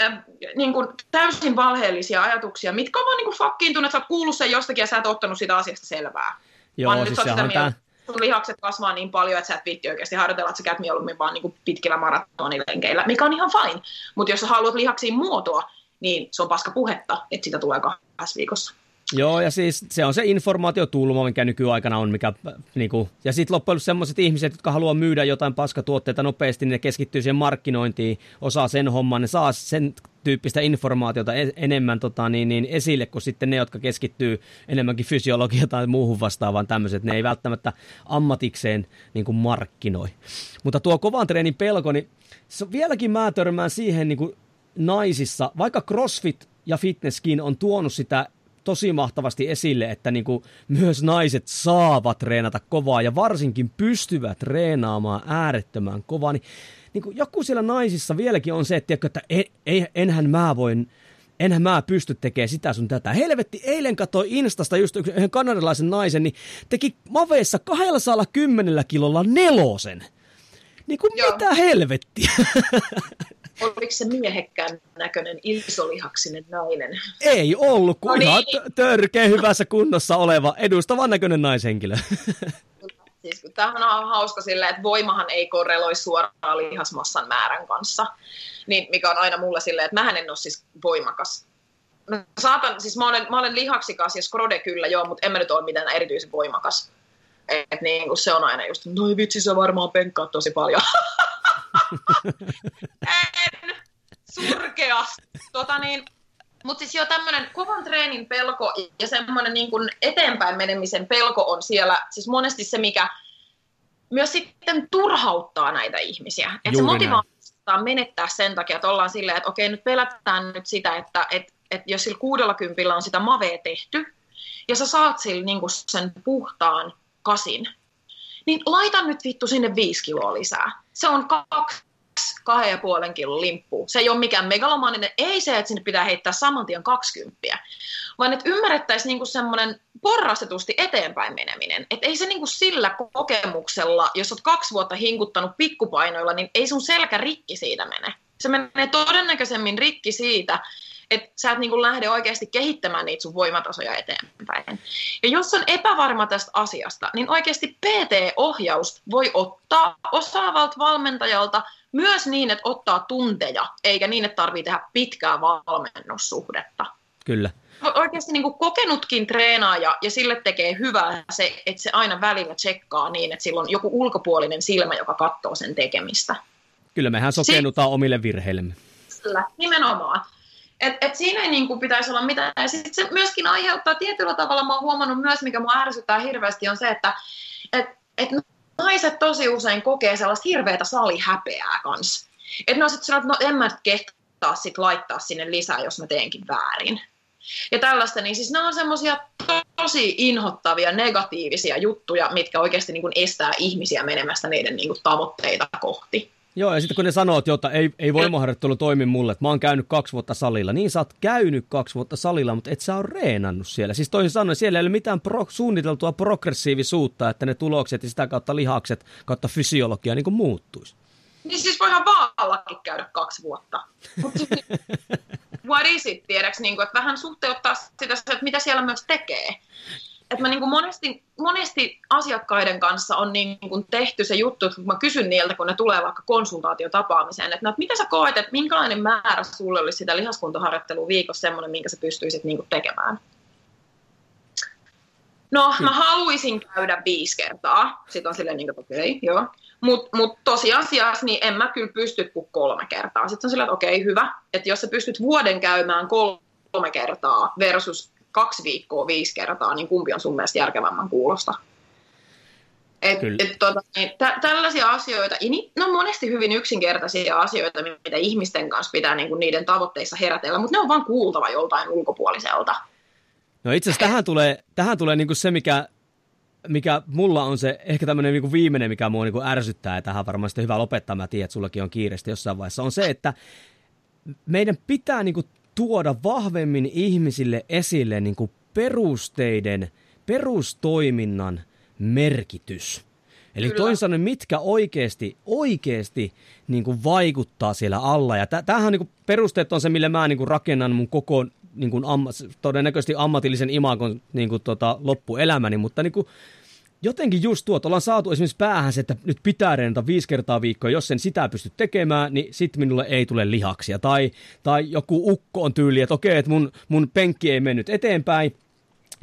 äh, niin kuin täysin valheellisia ajatuksia, mitkä on vaan niin kuin fakkiintunut, että sä oot kuullut sen jostakin ja sä et ottanut sitä asiasta selvää. Joo, vaan siis nyt sitä mieltä, sun lihakset kasvaa niin paljon, että sä et viitti oikeasti harjoitella, että sä käyt mieluummin vaan niin kuin pitkillä maratonilenkeillä, mikä on ihan fine. Mutta jos sä haluat lihaksiin muotoa, niin se on paska puhetta, että sitä tulee kahdessa viikossa. Joo, ja siis se on se informaatiotulma, mikä nykyaikana on. Mikä, niinku, ja sitten loppujen lopuksi sellaiset ihmiset, jotka haluaa myydä jotain paskatuotteita nopeasti, niin ne keskittyy siihen markkinointiin, osaa sen homman, ne saa sen tyyppistä informaatiota e-, enemmän tota, niin, niin esille kuin sitten ne, jotka keskittyy enemmänkin fysiologia tai muuhun vastaavaan tämmöiset. Ne ei välttämättä ammatikseen niin kuin markkinoi. Mutta tuo kovan treenin pelko, niin se, vieläkin mä törmään siihen niin kuin naisissa, vaikka CrossFit ja fitnesskin on tuonut sitä tosi mahtavasti esille, että niin kuin myös naiset saavat treenata kovaa ja varsinkin pystyvät treenaamaan äärettömän kovaa, niin, niin kuin joku siellä naisissa vieläkin on se, että, että ei, enhän mä voin enhän mä pysty tekemään sitä sun tätä. Helvetti, eilen katsoi Instasta just yhden kanadalaisen naisen, niin teki maveessa 210 kilolla nelosen. Niin kuin Joo. mitä helvettiä? Oliko se miehekkään näköinen isolihaksinen nainen? Ei ollut, kun no niin. törkeä hyvässä kunnossa oleva edustavan näköinen naishenkilö. Siis, tämähän on hauska silleen, että voimahan ei korreloi suoraan lihasmassan määrän kanssa, niin mikä on aina mulle silleen, että mähän en ole siis voimakas. Mä saatan, siis mä olen, mä olen lihaksikas ja skrode kyllä joo, mutta en mä nyt ole mitään erityisen voimakas. Et niin kuin se on aina just, no vitsi sä varmaan penkkaat tosi paljon. en, surkeasti. Tota niin, mutta siis jo tämmöinen kovan treenin pelko ja semmoinen niin kuin eteenpäin menemisen pelko on siellä siis monesti se, mikä myös sitten turhauttaa näitä ihmisiä. Että se motivaatio menettää sen takia, että ollaan silleen, että okei, nyt pelätään nyt sitä, että, että, että jos sillä kuudella kympillä on sitä mavea tehty, ja sä saat sillä niin kuin sen puhtaan kasin, niin laita nyt vittu sinne viisi kiloa lisää. Se on kaksi kahden ja puolen kilon limppu. Se ei ole mikään megalomaaninen, ei se, että sinne pitää heittää saman tien 20, vaan että ymmärrettäisiin niinku semmoinen porrastetusti eteenpäin meneminen. Että ei se niinku sillä kokemuksella, jos olet kaksi vuotta hinkuttanut pikkupainoilla, niin ei sun selkä rikki siitä mene. Se menee todennäköisemmin rikki siitä, että sä et niin kuin lähde oikeasti kehittämään niitä sun voimatasoja eteenpäin. Ja jos on epävarma tästä asiasta, niin oikeasti PT-ohjaus voi ottaa osaavalta valmentajalta myös niin, että ottaa tunteja, eikä niin, että tarvii tehdä pitkää valmennussuhdetta. Kyllä. Oikeasti niin kuin kokenutkin treenaaja ja sille tekee hyvää se, että se aina välillä tsekkaa niin, että sillä on joku ulkopuolinen silmä, joka katsoo sen tekemistä. Kyllä mehän sokennutaan si- omille virheillemme. Kyllä, nimenomaan. Et, et siinä ei niin kuin pitäisi olla mitään. Ja sitten se myöskin aiheuttaa tietyllä tavalla, mä oon huomannut myös, mikä mua ärsyttää hirveästi, on se, että et, et naiset tosi usein kokee sellaista hirveätä salihäpeää kanssa. Että on sitten että no en mä kehtaa sit laittaa sinne lisää, jos mä teenkin väärin. Ja tällaista, niin siis nämä on semmoisia tosi inhottavia, negatiivisia juttuja, mitkä oikeasti niin kuin estää ihmisiä menemästä niiden niin kuin tavoitteita kohti. Joo, ja sitten kun ne sanoo, että ei, ei voimaharjoittelu toimi mulle, että mä oon käynyt kaksi vuotta salilla, niin sä oot käynyt kaksi vuotta salilla, mutta et sä ole reenannut siellä. Siis toisin sanoen, siellä ei ole mitään pro, suunniteltua progressiivisuutta, että ne tulokset ja sitä kautta lihakset kautta fysiologia niin kuin muuttuisi. Niin siis voihan vaallakin käydä kaksi vuotta. what is it, tiedäks, niin kuin, että vähän suhteuttaa sitä, että mitä siellä myös tekee että mä niin kuin monesti, monesti asiakkaiden kanssa on niin kuin tehty se juttu, että kun mä kysyn niiltä, kun ne tulee vaikka konsultaatiotapaamiseen, että, no, että mitä sä koet, että minkälainen määrä sulle olisi sitä lihaskuntoharjoittelua viikossa semmoinen, minkä sä pystyisit niin kuin tekemään? No, mä haluaisin käydä viisi kertaa. Sitten on silleen, niin että okei, okay, joo. Mutta mut tosiasiassa niin en mä kyllä pysty kuin kolme kertaa. Sitten on silleen, että okei, okay, hyvä. Että jos sä pystyt vuoden käymään kolme kertaa versus kaksi viikkoa viisi kertaa, niin kumpi on sun mielestä järkevämmän kuulosta? Et, et, tota, niin, tä, tällaisia asioita, ne on monesti hyvin yksinkertaisia asioita, mitä ihmisten kanssa pitää niin kuin niiden tavoitteissa herätellä, mutta ne on vaan kuultava joltain ulkopuoliselta. No itse asiassa tähän tulee, tähän tulee niin kuin se, mikä, mikä mulla on se ehkä tämmöinen niin kuin viimeinen, mikä mua niin kuin ärsyttää, ja tähän varmasti hyvä lopettaa, mä tiedän, että sullakin on kiireistä jossain vaiheessa, on se, että meidän pitää niin kuin tuoda vahvemmin ihmisille esille niin kuin perusteiden, perustoiminnan merkitys. Eli toisin sanoen, mitkä oikeasti, oikeasti niin kuin vaikuttaa siellä alla. Ja tämähän niin kuin perusteet on se, millä mä niin kuin rakennan mun koko niin kuin amma, todennäköisesti ammatillisen imakon niin kuin tota, loppuelämäni, mutta niin kuin, jotenkin just tuot, ollaan saatu esimerkiksi päähän se, että nyt pitää reenata viisi kertaa viikkoa, jos sen sitä pysty tekemään, niin sitten minulle ei tule lihaksia. Tai, tai joku ukko on tyyli, että okei, että mun, mun penkki ei mennyt eteenpäin,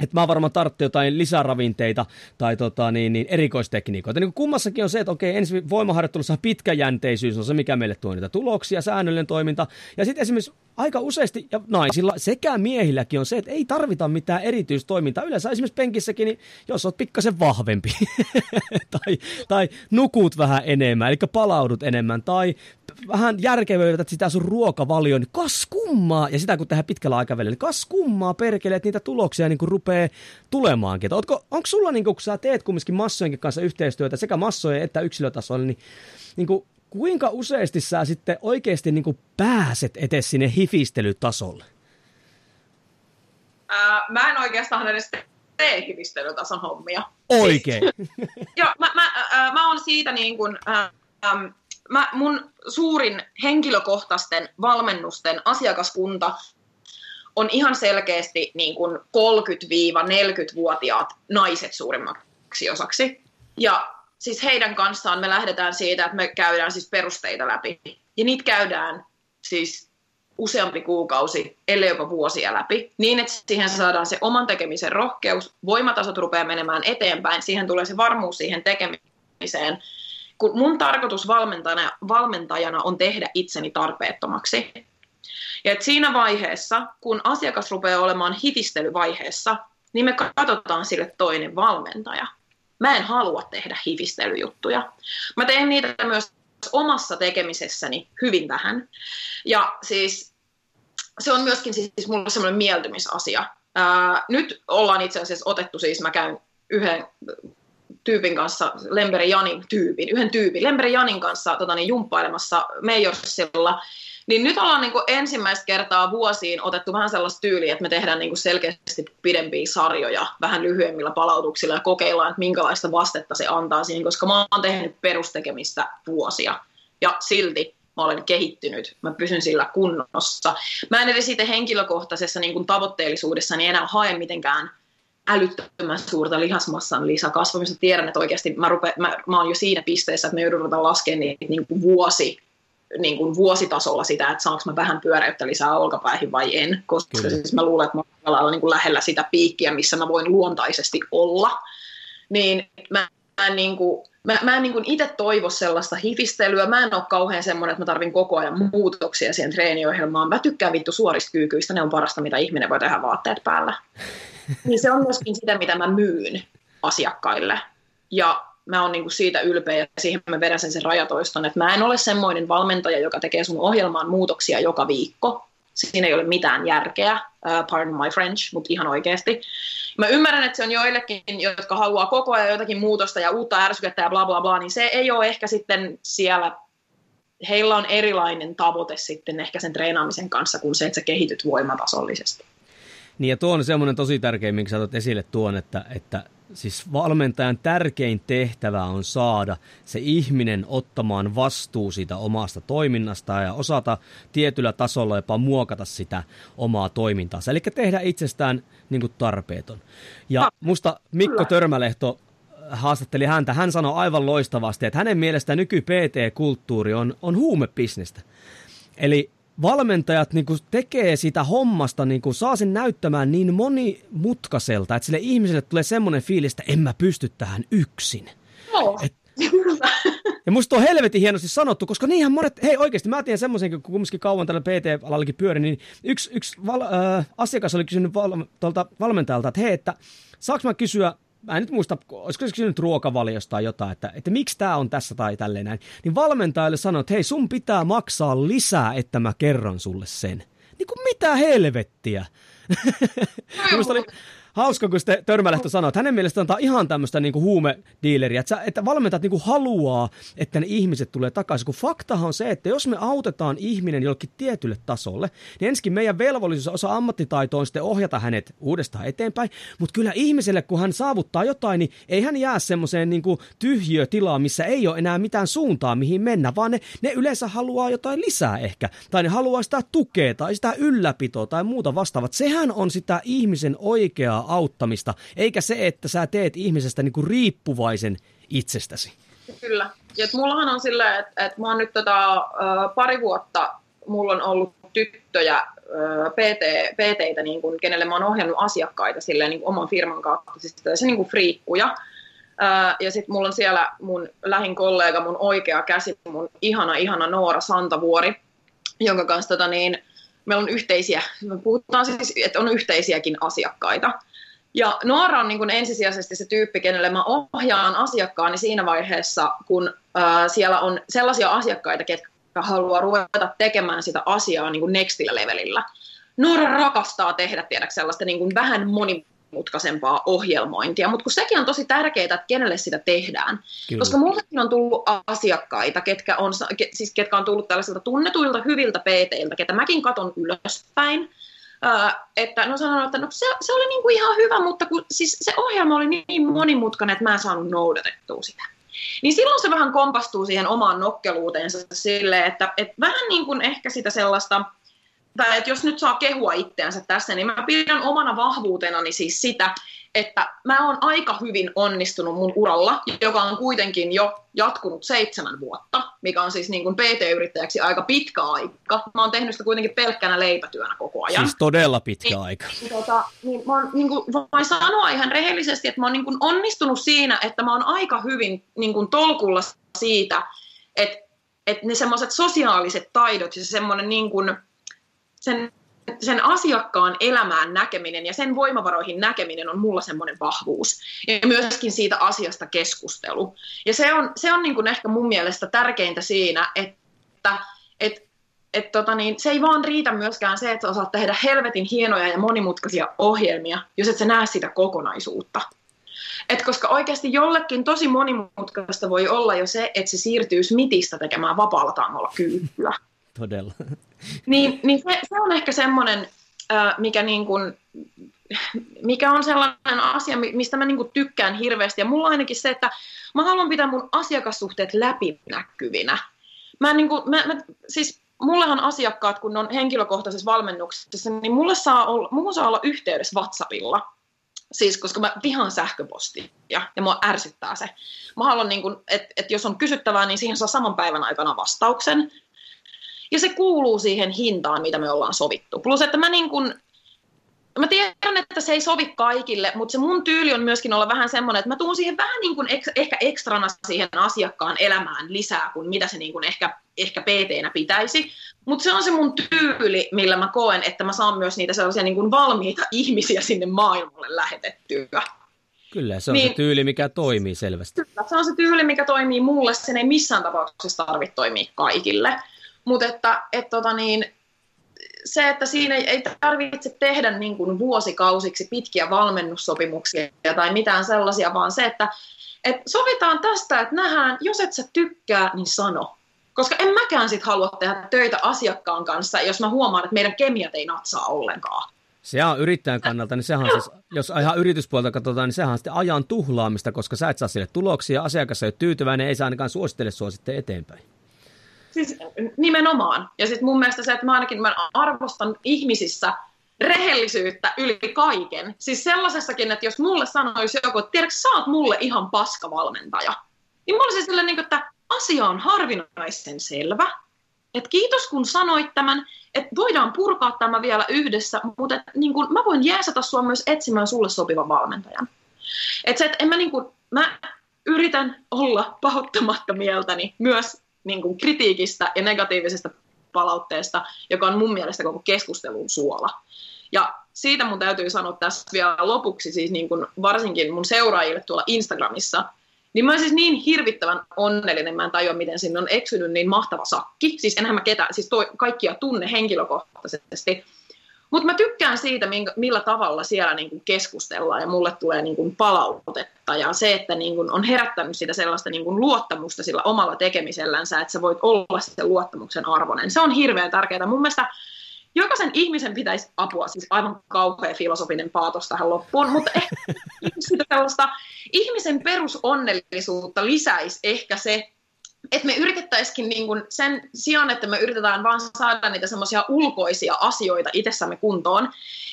että mä varmaan tarvitsen jotain lisäravinteita tai tota, niin, niin, erikoistekniikoita. Niin kummassakin on se, että okei, ensi voimaharjoittelussa pitkäjänteisyys on se, mikä meille tuo niitä tuloksia, säännöllinen toiminta. Ja sitten esimerkiksi aika useasti, ja naisilla sekä miehilläkin on se, että ei tarvita mitään erityistoimintaa. Yleensä esimerkiksi penkissäkin, niin jos oot pikkasen vahvempi, tai, tai nukut vähän enemmän, eli palaudut enemmän, tai vähän järkevöität sitä sun ruokavalioon, niin kas kummaa, ja sitä kun tehdään pitkällä aikavälillä, niin kas kummaa perkele, että niitä tuloksia niin rupeaa tulemaankin. Onko, onko sulla, niin kun sä teet kumminkin massojenkin kanssa yhteistyötä sekä massojen että yksilötasolla, niin, niin kuin, kuinka useasti sä sitten oikeasti niin kuin pääset etes sinne hifistelytasolle? Ää, mä en oikeastaan edes tee hifistelytason hommia. Oikein. Joo, mä, mä, äh, mä oon siitä niin kuin, äh, mä, mun suurin henkilökohtaisten valmennusten asiakaskunta on ihan selkeästi niin kuin 30-40-vuotiaat naiset suurimmaksi osaksi. Ja siis heidän kanssaan me lähdetään siitä, että me käydään siis perusteita läpi. Ja niitä käydään siis useampi kuukausi, ellei jopa vuosia läpi, niin että siihen saadaan se oman tekemisen rohkeus, voimatasot rupeaa menemään eteenpäin, siihen tulee se varmuus siihen tekemiseen, kun mun tarkoitus valmentajana, valmentajana on tehdä itseni tarpeettomaksi. Ja et siinä vaiheessa, kun asiakas rupeaa olemaan hifistelyvaiheessa, niin me katsotaan sille toinen valmentaja. Mä en halua tehdä hifistelyjuttuja. Mä teen niitä myös omassa tekemisessäni hyvin vähän. Ja siis se on myöskin siis mulle semmoinen mieltymisasia. Ää, nyt ollaan itse asiassa otettu siis, mä käyn yhden tyypin kanssa, Lemberi Janin tyypin, yhden tyypin, Lemberi Janin kanssa tota, niin, jumppailemassa Majorsilla, niin nyt ollaan niin kuin ensimmäistä kertaa vuosiin otettu vähän sellaista tyyliä, että me tehdään niin kuin selkeästi pidempiä sarjoja vähän lyhyemmillä palautuksilla ja kokeillaan, että minkälaista vastetta se antaa siihen, koska mä oon tehnyt perustekemistä vuosia. Ja silti mä olen kehittynyt, mä pysyn sillä kunnossa. Mä en edes siitä henkilökohtaisessa niin kuin tavoitteellisuudessa niin enää hae mitenkään älyttömän suurta lihasmassan lisäkasvamista. Tiedän, että oikeasti mä, rupe, mä, mä oon jo siinä pisteessä, että me joudun ruveta laskemaan niitä niin kuin vuosi, niin kuin vuositasolla sitä, että saanko mä vähän pyöräyttä lisää olkapäihin vai en, koska Kyllä. siis mä luulen, että mä oon niin kuin lähellä sitä piikkiä, missä mä voin luontaisesti olla. Niin mä en, niin kuin, mä, mä en niin itse toivo sellaista hifistelyä. Mä en ole kauhean semmoinen, että mä tarvin koko ajan muutoksia siihen treeniohjelmaan. Mä tykkään vittu suorista kyykyistä, ne on parasta, mitä ihminen voi tehdä vaatteet päällä. Niin se on myöskin sitä, mitä mä myyn asiakkaille. Ja mä oon niinku siitä ylpeä ja siihen mä vedän sen, sen rajatoiston, että mä en ole semmoinen valmentaja, joka tekee sun ohjelmaan muutoksia joka viikko. Siinä ei ole mitään järkeä, uh, pardon my French, mutta ihan oikeasti. Mä ymmärrän, että se on joillekin, jotka haluaa koko ajan jotakin muutosta ja uutta ärsykettä ja bla bla bla, niin se ei ole ehkä sitten siellä, heillä on erilainen tavoite sitten ehkä sen treenaamisen kanssa kuin se, että sä kehityt voimatasollisesti. Niin ja tuo on semmoinen tosi tärkeä, minkä sä esille tuon, että, että siis valmentajan tärkein tehtävä on saada se ihminen ottamaan vastuu siitä omasta toiminnastaan ja osata tietyllä tasolla jopa muokata sitä omaa toimintaansa. Eli tehdä itsestään niin kuin tarpeeton. Ja musta Mikko Törmälehto haastatteli häntä. Hän sanoi aivan loistavasti, että hänen mielestään nyky-PT-kulttuuri on, on huumebisnestä. Eli valmentajat niin kuin tekee sitä hommasta, niin kuin saa sen näyttämään niin monimutkaiselta, että sille ihmiselle tulee semmoinen fiilis, että en mä pysty tähän yksin. No. Et, ja musta on helvetin hienosti sanottu, koska niinhän monet, hei oikeasti mä tiedän semmoisen, kun kumminkin kauan tällä PT-alallakin pyörin, niin yksi, yksi val, äh, asiakas oli kysynyt val, tuolta valmentajalta, että hei, että saaks mä kysyä mä en nyt muista, olisiko se kysynyt ruokavaliosta tai jotain, että, että miksi tämä on tässä tai tälleen näin, niin valmentajalle sanoi, että hei sun pitää maksaa lisää, että mä kerron sulle sen. Niin kuin mitä helvettiä? Minusta oli, hauska, kun sitten Törmälehto sanoi, että hänen mielestään tämä on ihan tämmöistä niin huumediileriä, että, että valmentajat niin haluaa, että ne ihmiset tulee takaisin, kun faktahan on se, että jos me autetaan ihminen jollekin tietylle tasolle, niin ensinnäkin meidän velvollisuus osa ammattitaitoa on sitten ohjata hänet uudestaan eteenpäin, mutta kyllä ihmiselle, kun hän saavuttaa jotain, niin ei hän jää semmoiseen niin tyhjötilaan, missä ei ole enää mitään suuntaa, mihin mennä, vaan ne, ne yleensä haluaa jotain lisää ehkä, tai ne haluaa sitä tukea tai sitä ylläpitoa tai muuta vastaavat. Sehän on sitä ihmisen oikeaa auttamista, eikä se, että sä teet ihmisestä niin kuin riippuvaisen itsestäsi. Kyllä. Ja mullahan on silleen, että, että mä oon nyt tota, pari vuotta, mulla on ollut tyttöjä, PT, PTitä, niin kuin, kenelle mä oon ohjannut asiakkaita silleen, niin oman firman kautta, siis se niin friikkuja. Ja sitten mulla on siellä mun lähin kollega, mun oikea käsi, mun ihana, ihana Noora Santavuori, jonka kanssa tota, niin, meillä on yhteisiä, puhutaan siis, että on yhteisiäkin asiakkaita. Ja Noora on niin kuin ensisijaisesti se tyyppi, kenelle mä ohjaan asiakkaani siinä vaiheessa, kun ää, siellä on sellaisia asiakkaita, ketkä haluaa ruveta tekemään sitä asiaa niin kuin nextillä levelillä. Noora rakastaa tehdä, tiedäks, sellaista niin kuin vähän monimutkaisempaa ohjelmointia, mutta kun sekin on tosi tärkeää, että kenelle sitä tehdään. Kyllä. Koska mullekin on tullut asiakkaita, ketkä on, siis ketkä on tullut tällaisilta tunnetuilta hyviltä PT-iltä, ketä mäkin katon ylöspäin, että no sanon, että no se, se oli niin kuin ihan hyvä, mutta kun, siis se ohjelma oli niin monimutkainen, että mä en saanut noudatettua sitä. Niin silloin se vähän kompastuu siihen omaan nokkeluuteensa sille, että, että vähän niin kuin ehkä sitä sellaista, tai että jos nyt saa kehua itseänsä tässä, niin mä pidän omana vahvuutenani siis sitä, että mä oon aika hyvin onnistunut mun uralla, joka on kuitenkin jo jatkunut seitsemän vuotta, mikä on siis niin kuin PT-yrittäjäksi aika pitkä aika. Mä oon tehnyt sitä kuitenkin pelkkänä leipätyönä koko ajan. Siis todella pitkä niin, aika. Niin, tota, niin mä oon, niin kuin, voin sanoa ihan rehellisesti, että mä oon niin kuin onnistunut siinä, että mä oon aika hyvin niin kuin tolkulla siitä, että, että ne semmoiset sosiaaliset taidot ja se semmoinen niin kuin, sen sen asiakkaan elämään näkeminen ja sen voimavaroihin näkeminen on mulla semmoinen vahvuus. Ja myöskin siitä asiasta keskustelu. Ja se on, se on niin kuin ehkä mun mielestä tärkeintä siinä, että et, et tota niin, se ei vaan riitä myöskään se, että sä osaat tehdä helvetin hienoja ja monimutkaisia ohjelmia, jos et sä näe sitä kokonaisuutta. Et koska oikeasti jollekin tosi monimutkaista voi olla jo se, että se siirtyy Smithistä tekemään vapaalla tangolla kyykkyä. Todella. Niin, niin se, se on ehkä semmoinen, mikä, niin kuin, mikä on sellainen asia, mistä mä niin kuin tykkään hirveästi. Ja mulla on ainakin se, että mä haluan pitää mun asiakassuhteet läpinäkyvinä. Mä niin kuin, mä, mä, siis mullehan asiakkaat, kun on henkilökohtaisessa valmennuksessa, niin mulle saa olla, mulla saa olla yhteydessä WhatsAppilla. Siis koska mä vihaan sähköpostia ja mua ärsyttää se. Mä haluan, niin että et jos on kysyttävää, niin siihen saa saman päivän aikana vastauksen. Ja se kuuluu siihen hintaan, mitä me ollaan sovittu. Plus, että mä niin kun, mä tiedän, että se ei sovi kaikille, mutta se mun tyyli on myöskin olla vähän semmoinen, että mä tuun siihen vähän niin kuin ek, ehkä ekstrana siihen asiakkaan elämään lisää kuin mitä se niin kuin ehkä, ehkä PT-nä pitäisi. Mutta se on se mun tyyli, millä mä koen, että mä saan myös niitä sellaisia niin kuin valmiita ihmisiä sinne maailmalle lähetettyä. Kyllä, se on niin, se tyyli, mikä toimii selvästi. Kyllä, se on se tyyli, mikä toimii mulle. Sen ei missään tapauksessa tarvitse toimia kaikille. Mutta että et tota niin, se, että siinä ei, tarvitse tehdä niin kuin vuosikausiksi pitkiä valmennussopimuksia tai mitään sellaisia, vaan se, että et sovitaan tästä, että nähdään, jos et sä tykkää, niin sano. Koska en mäkään sit halua tehdä töitä asiakkaan kanssa, jos mä huomaan, että meidän kemiat ei natsaa ollenkaan. Se on yrittäjän kannalta, niin sehän siis, jos ihan yrityspuolta katsotaan, niin sehän on sitten ajan tuhlaamista, koska sä et saa sille tuloksia, asiakas ei ole tyytyväinen, ei saa ainakaan suosittele sua sitten eteenpäin. Siis nimenomaan. Ja sitten mun mielestä se, että mä ainakin mä arvostan ihmisissä rehellisyyttä yli kaiken. Siis sellaisessakin, että jos mulle sanoisi joku, että tiedätkö, sä oot mulle ihan paskavalmentaja. Niin mulla olisi sellainen, että asia on harvinaisen selvä. Että kiitos kun sanoit tämän, että voidaan purkaa tämä vielä yhdessä, mutta et, niin kun, mä voin jeesata sua myös etsimään sulle sopivan valmentajan. Että se, että en mä, niin kun, mä yritän olla pahoittamatta mieltäni myös niin kuin kritiikistä ja negatiivisesta palautteesta, joka on mun mielestä koko keskustelun suola. Ja siitä mun täytyy sanoa tässä vielä lopuksi, siis niin kuin varsinkin mun seuraajille tuolla Instagramissa, niin mä oon siis niin hirvittävän onnellinen, mä en tajua, miten sinne on eksynyt niin mahtava sakki. Siis enhän mä ketä, siis toi, kaikkia tunne henkilökohtaisesti. Mutta mä tykkään siitä, minkä, millä tavalla siellä niin kuin keskustellaan ja mulle tulee niin kuin palautetta. Ja se, että niin kuin on herättänyt sitä sellaista niin kuin luottamusta sillä omalla tekemisellänsä, että sä voit olla sen luottamuksen arvoinen. Se on hirveän tärkeää. Mun mielestä jokaisen ihmisen pitäisi apua, siis aivan kauhea filosofinen paatos tähän loppuun, mutta ehkä sitä ihmisen perusonnellisuutta lisäisi ehkä se, että me yritettäisikin niin kuin sen sijaan, että me yritetään vaan saada niitä semmoisia ulkoisia asioita itsessämme kuntoon,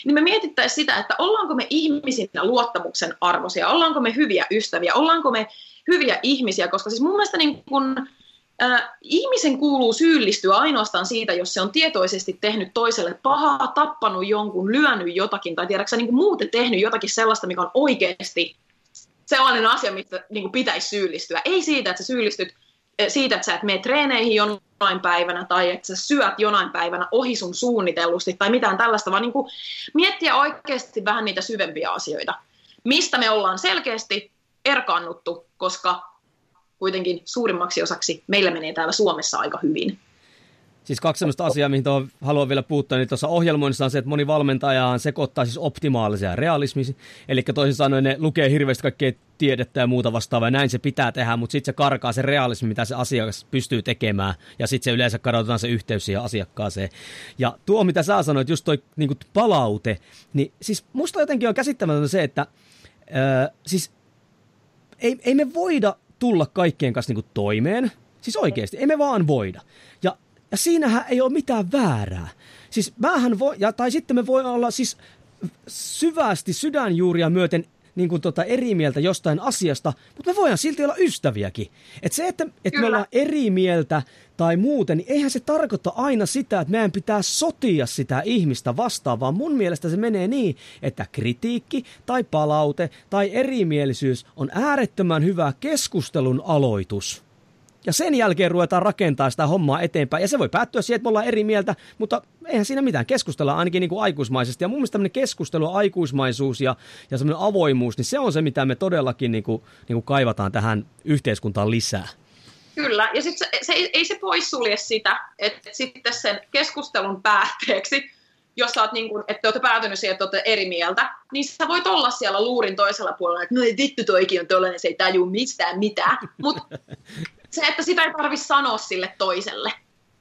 niin me mietittäisiin sitä, että ollaanko me ihmisinä luottamuksen arvoisia, ollaanko me hyviä ystäviä, ollaanko me hyviä ihmisiä, koska siis mun mielestä niin kuin, äh, ihmisen kuuluu syyllistyä ainoastaan siitä, jos se on tietoisesti tehnyt toiselle pahaa, tappanut jonkun, lyönyt jotakin tai tiedätkö niin muuten tehnyt jotakin sellaista, mikä on oikeasti sellainen asia, mistä niin pitäisi syyllistyä. Ei siitä, että sä syyllistyt siitä, että sä et mene treeneihin jonain päivänä tai että sä syöt jonain päivänä ohi sun suunnitellusti tai mitään tällaista, vaan niin kuin miettiä oikeasti vähän niitä syvempiä asioita. Mistä me ollaan selkeästi erkaannuttu, koska kuitenkin suurimmaksi osaksi meillä menee täällä Suomessa aika hyvin. Siis kaksi sellaista asiaa, mihin haluan vielä puuttua, niin tuossa ohjelmoinnissa on se, että moni valmentaja sekoittaa siis optimaalisia realismisia. Eli toisin sanoen ne lukee hirveästi kaikkea tiedettä ja muuta vastaavaa, ja näin se pitää tehdä, mutta sitten se karkaa se realismi, mitä se asiakas pystyy tekemään, ja sitten se yleensä kadotetaan se yhteys siihen asiakkaaseen. Ja tuo, mitä sä sanoit, just toi niin palaute, niin siis musta jotenkin on käsittämätöntä se, että ää, siis ei, ei me voida tulla kaikkien kanssa niin toimeen, Siis oikeasti, ei me vaan voida. Ja ja siinähän ei ole mitään väärää. Siis mähän voi, ja, tai sitten me voi olla siis syvästi sydänjuuria myöten niin kuin tota eri mieltä jostain asiasta, mutta me voidaan silti olla ystäviäkin. Et se, että, että me ollaan eri mieltä tai muuten, niin eihän se tarkoita aina sitä, että meidän pitää sotia sitä ihmistä vastaan, vaan mun mielestä se menee niin, että kritiikki tai palaute tai erimielisyys on äärettömän hyvä keskustelun aloitus. Ja sen jälkeen ruvetaan rakentaa sitä hommaa eteenpäin. Ja se voi päättyä siihen, että me ollaan eri mieltä, mutta eihän siinä mitään. Keskustella ainakin niin kuin aikuismaisesti. Ja mun mielestä tämmöinen keskustelu, aikuismaisuus ja, ja semmoinen avoimuus, niin se on se, mitä me todellakin niin kuin, niin kuin kaivataan tähän yhteiskuntaan lisää. Kyllä, ja sitten se, se, ei se poissulje sitä, että sitten sen keskustelun päätteeksi, jos sä oot niin kuin, että olette päätynyt siihen, että olette eri mieltä, niin sä voit olla siellä luurin toisella puolella, että no ei vittu toikin on tollainen, se ei tajua mistään mitään. Mutta se, että sitä ei tarvi sanoa sille toiselle.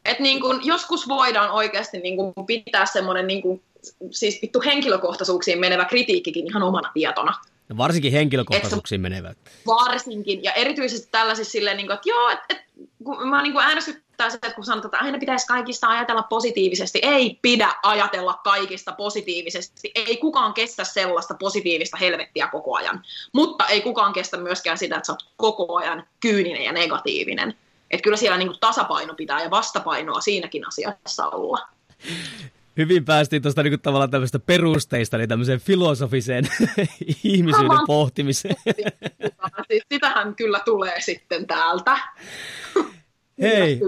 Et niin kun, joskus voidaan oikeasti niin kun pitää semmoinen niin kun, siis vittu henkilökohtaisuuksiin menevä kritiikkikin ihan omana tietona. Ja varsinkin henkilökohtaisuuksiin et, menevät. Varsinkin, ja erityisesti tällaisissa silleen, niin kuin, että joo, että et, kun mä niin kuin ärsyttää se, että kun sanotaan, että aina pitäisi kaikista ajatella positiivisesti. Ei pidä ajatella kaikista positiivisesti. Ei kukaan kestä sellaista positiivista helvettiä koko ajan. Mutta ei kukaan kestä myöskään sitä, että sä oot koko ajan kyyninen ja negatiivinen. Että kyllä siellä niin kuin tasapaino pitää ja vastapainoa siinäkin asiassa olla hyvin päästiin tuosta niinku tavallaan tämmöistä perusteista, niin tämmöiseen filosofiseen ihmisyyden Aha. pohtimiseen. Siis sitähän kyllä tulee sitten täältä. Hei,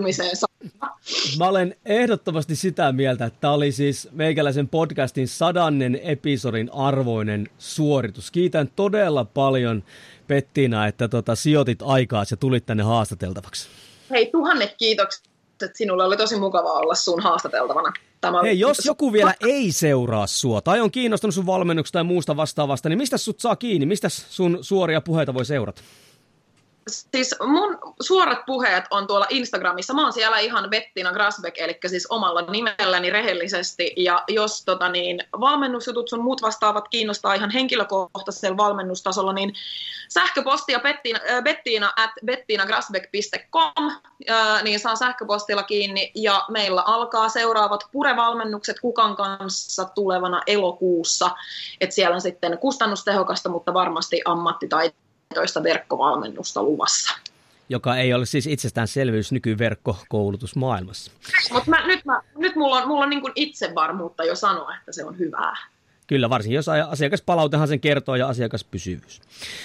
mä olen ehdottomasti sitä mieltä, että tämä oli siis meikäläisen podcastin sadannen episodin arvoinen suoritus. Kiitän todella paljon Pettina, että tota, sijoitit aikaa ja tulit tänne haastateltavaksi. Hei, tuhannet kiitokset. Sinulle oli tosi mukava olla sun haastateltavana. Tämä Hei, jos joku vielä ei seuraa sua tai on kiinnostunut sun valmennuksesta tai muusta vastaavasta, niin mistä sut saa kiinni? Mistä sun suoria puheita voi seurata? Siis mun suorat puheet on tuolla Instagramissa. Mä oon siellä ihan Bettina Grasbeck, eli siis omalla nimelläni rehellisesti. Ja jos tota niin, valmennusjutut sun muut vastaavat kiinnostaa ihan henkilökohtaisella valmennustasolla, niin sähköpostia bettina, äh, bettina at bettinagrasbeck.com, äh, niin saa sähköpostilla kiinni. Ja meillä alkaa seuraavat purevalmennukset Kukan kanssa tulevana elokuussa. Et siellä on sitten kustannustehokasta, mutta varmasti ammattitaitoa toista verkkovalmennusta luvassa. Joka ei ole siis itsestäänselvyys nykyverkkokoulutusmaailmassa. Mutta nyt, mä, nyt mulla on, mulla on niin itsevarmuutta jo sanoa, että se on hyvää. Kyllä, varsinkin jos asiakaspalautehan sen kertoo ja asiakaspysyvyys.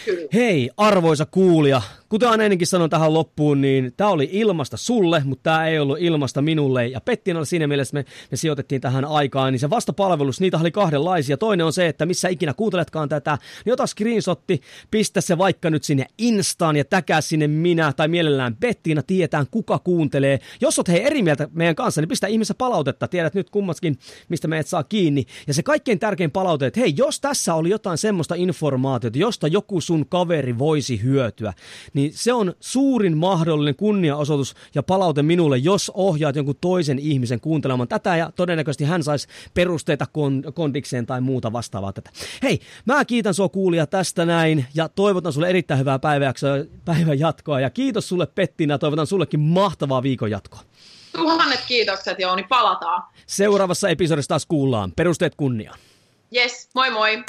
Kyllä. Hei, arvoisa kuulija, Kuten aina ennenkin sanon tähän loppuun, niin tämä oli ilmasta sulle, mutta tämä ei ollut ilmasta minulle. Ja Pettina siinä mielessä me, me sijoitettiin tähän aikaan, niin se vastapalvelus, niitä oli kahdenlaisia. Toinen on se, että missä ikinä kuunteletkaan tätä, niin ota screenshotti, pistä se vaikka nyt sinne Instaan ja täkää sinne minä tai mielellään Bettina, tietään kuka kuuntelee. Jos oot hei eri mieltä meidän kanssa, niin pistä ihmisessä palautetta, tiedät nyt kummatkin, mistä meidät saa kiinni. Ja se kaikkein tärkein palaute, että hei, jos tässä oli jotain semmoista informaatiota, josta joku sun kaveri voisi hyötyä, niin se on suurin mahdollinen kunniaosoitus ja palaute minulle, jos ohjaat jonkun toisen ihmisen kuuntelemaan tätä ja todennäköisesti hän saisi perusteita kon- kondikseen tai muuta vastaavaa tätä. Hei, mä kiitän sua kuulia tästä näin ja toivotan sulle erittäin hyvää päivän jatkoa ja kiitos sulle Pettina, toivotan sullekin mahtavaa viikon jatkoa. Tuhannet kiitokset Jouni, palataan. Seuraavassa episodissa taas kuullaan. Perusteet kunniaan. Yes, moi moi.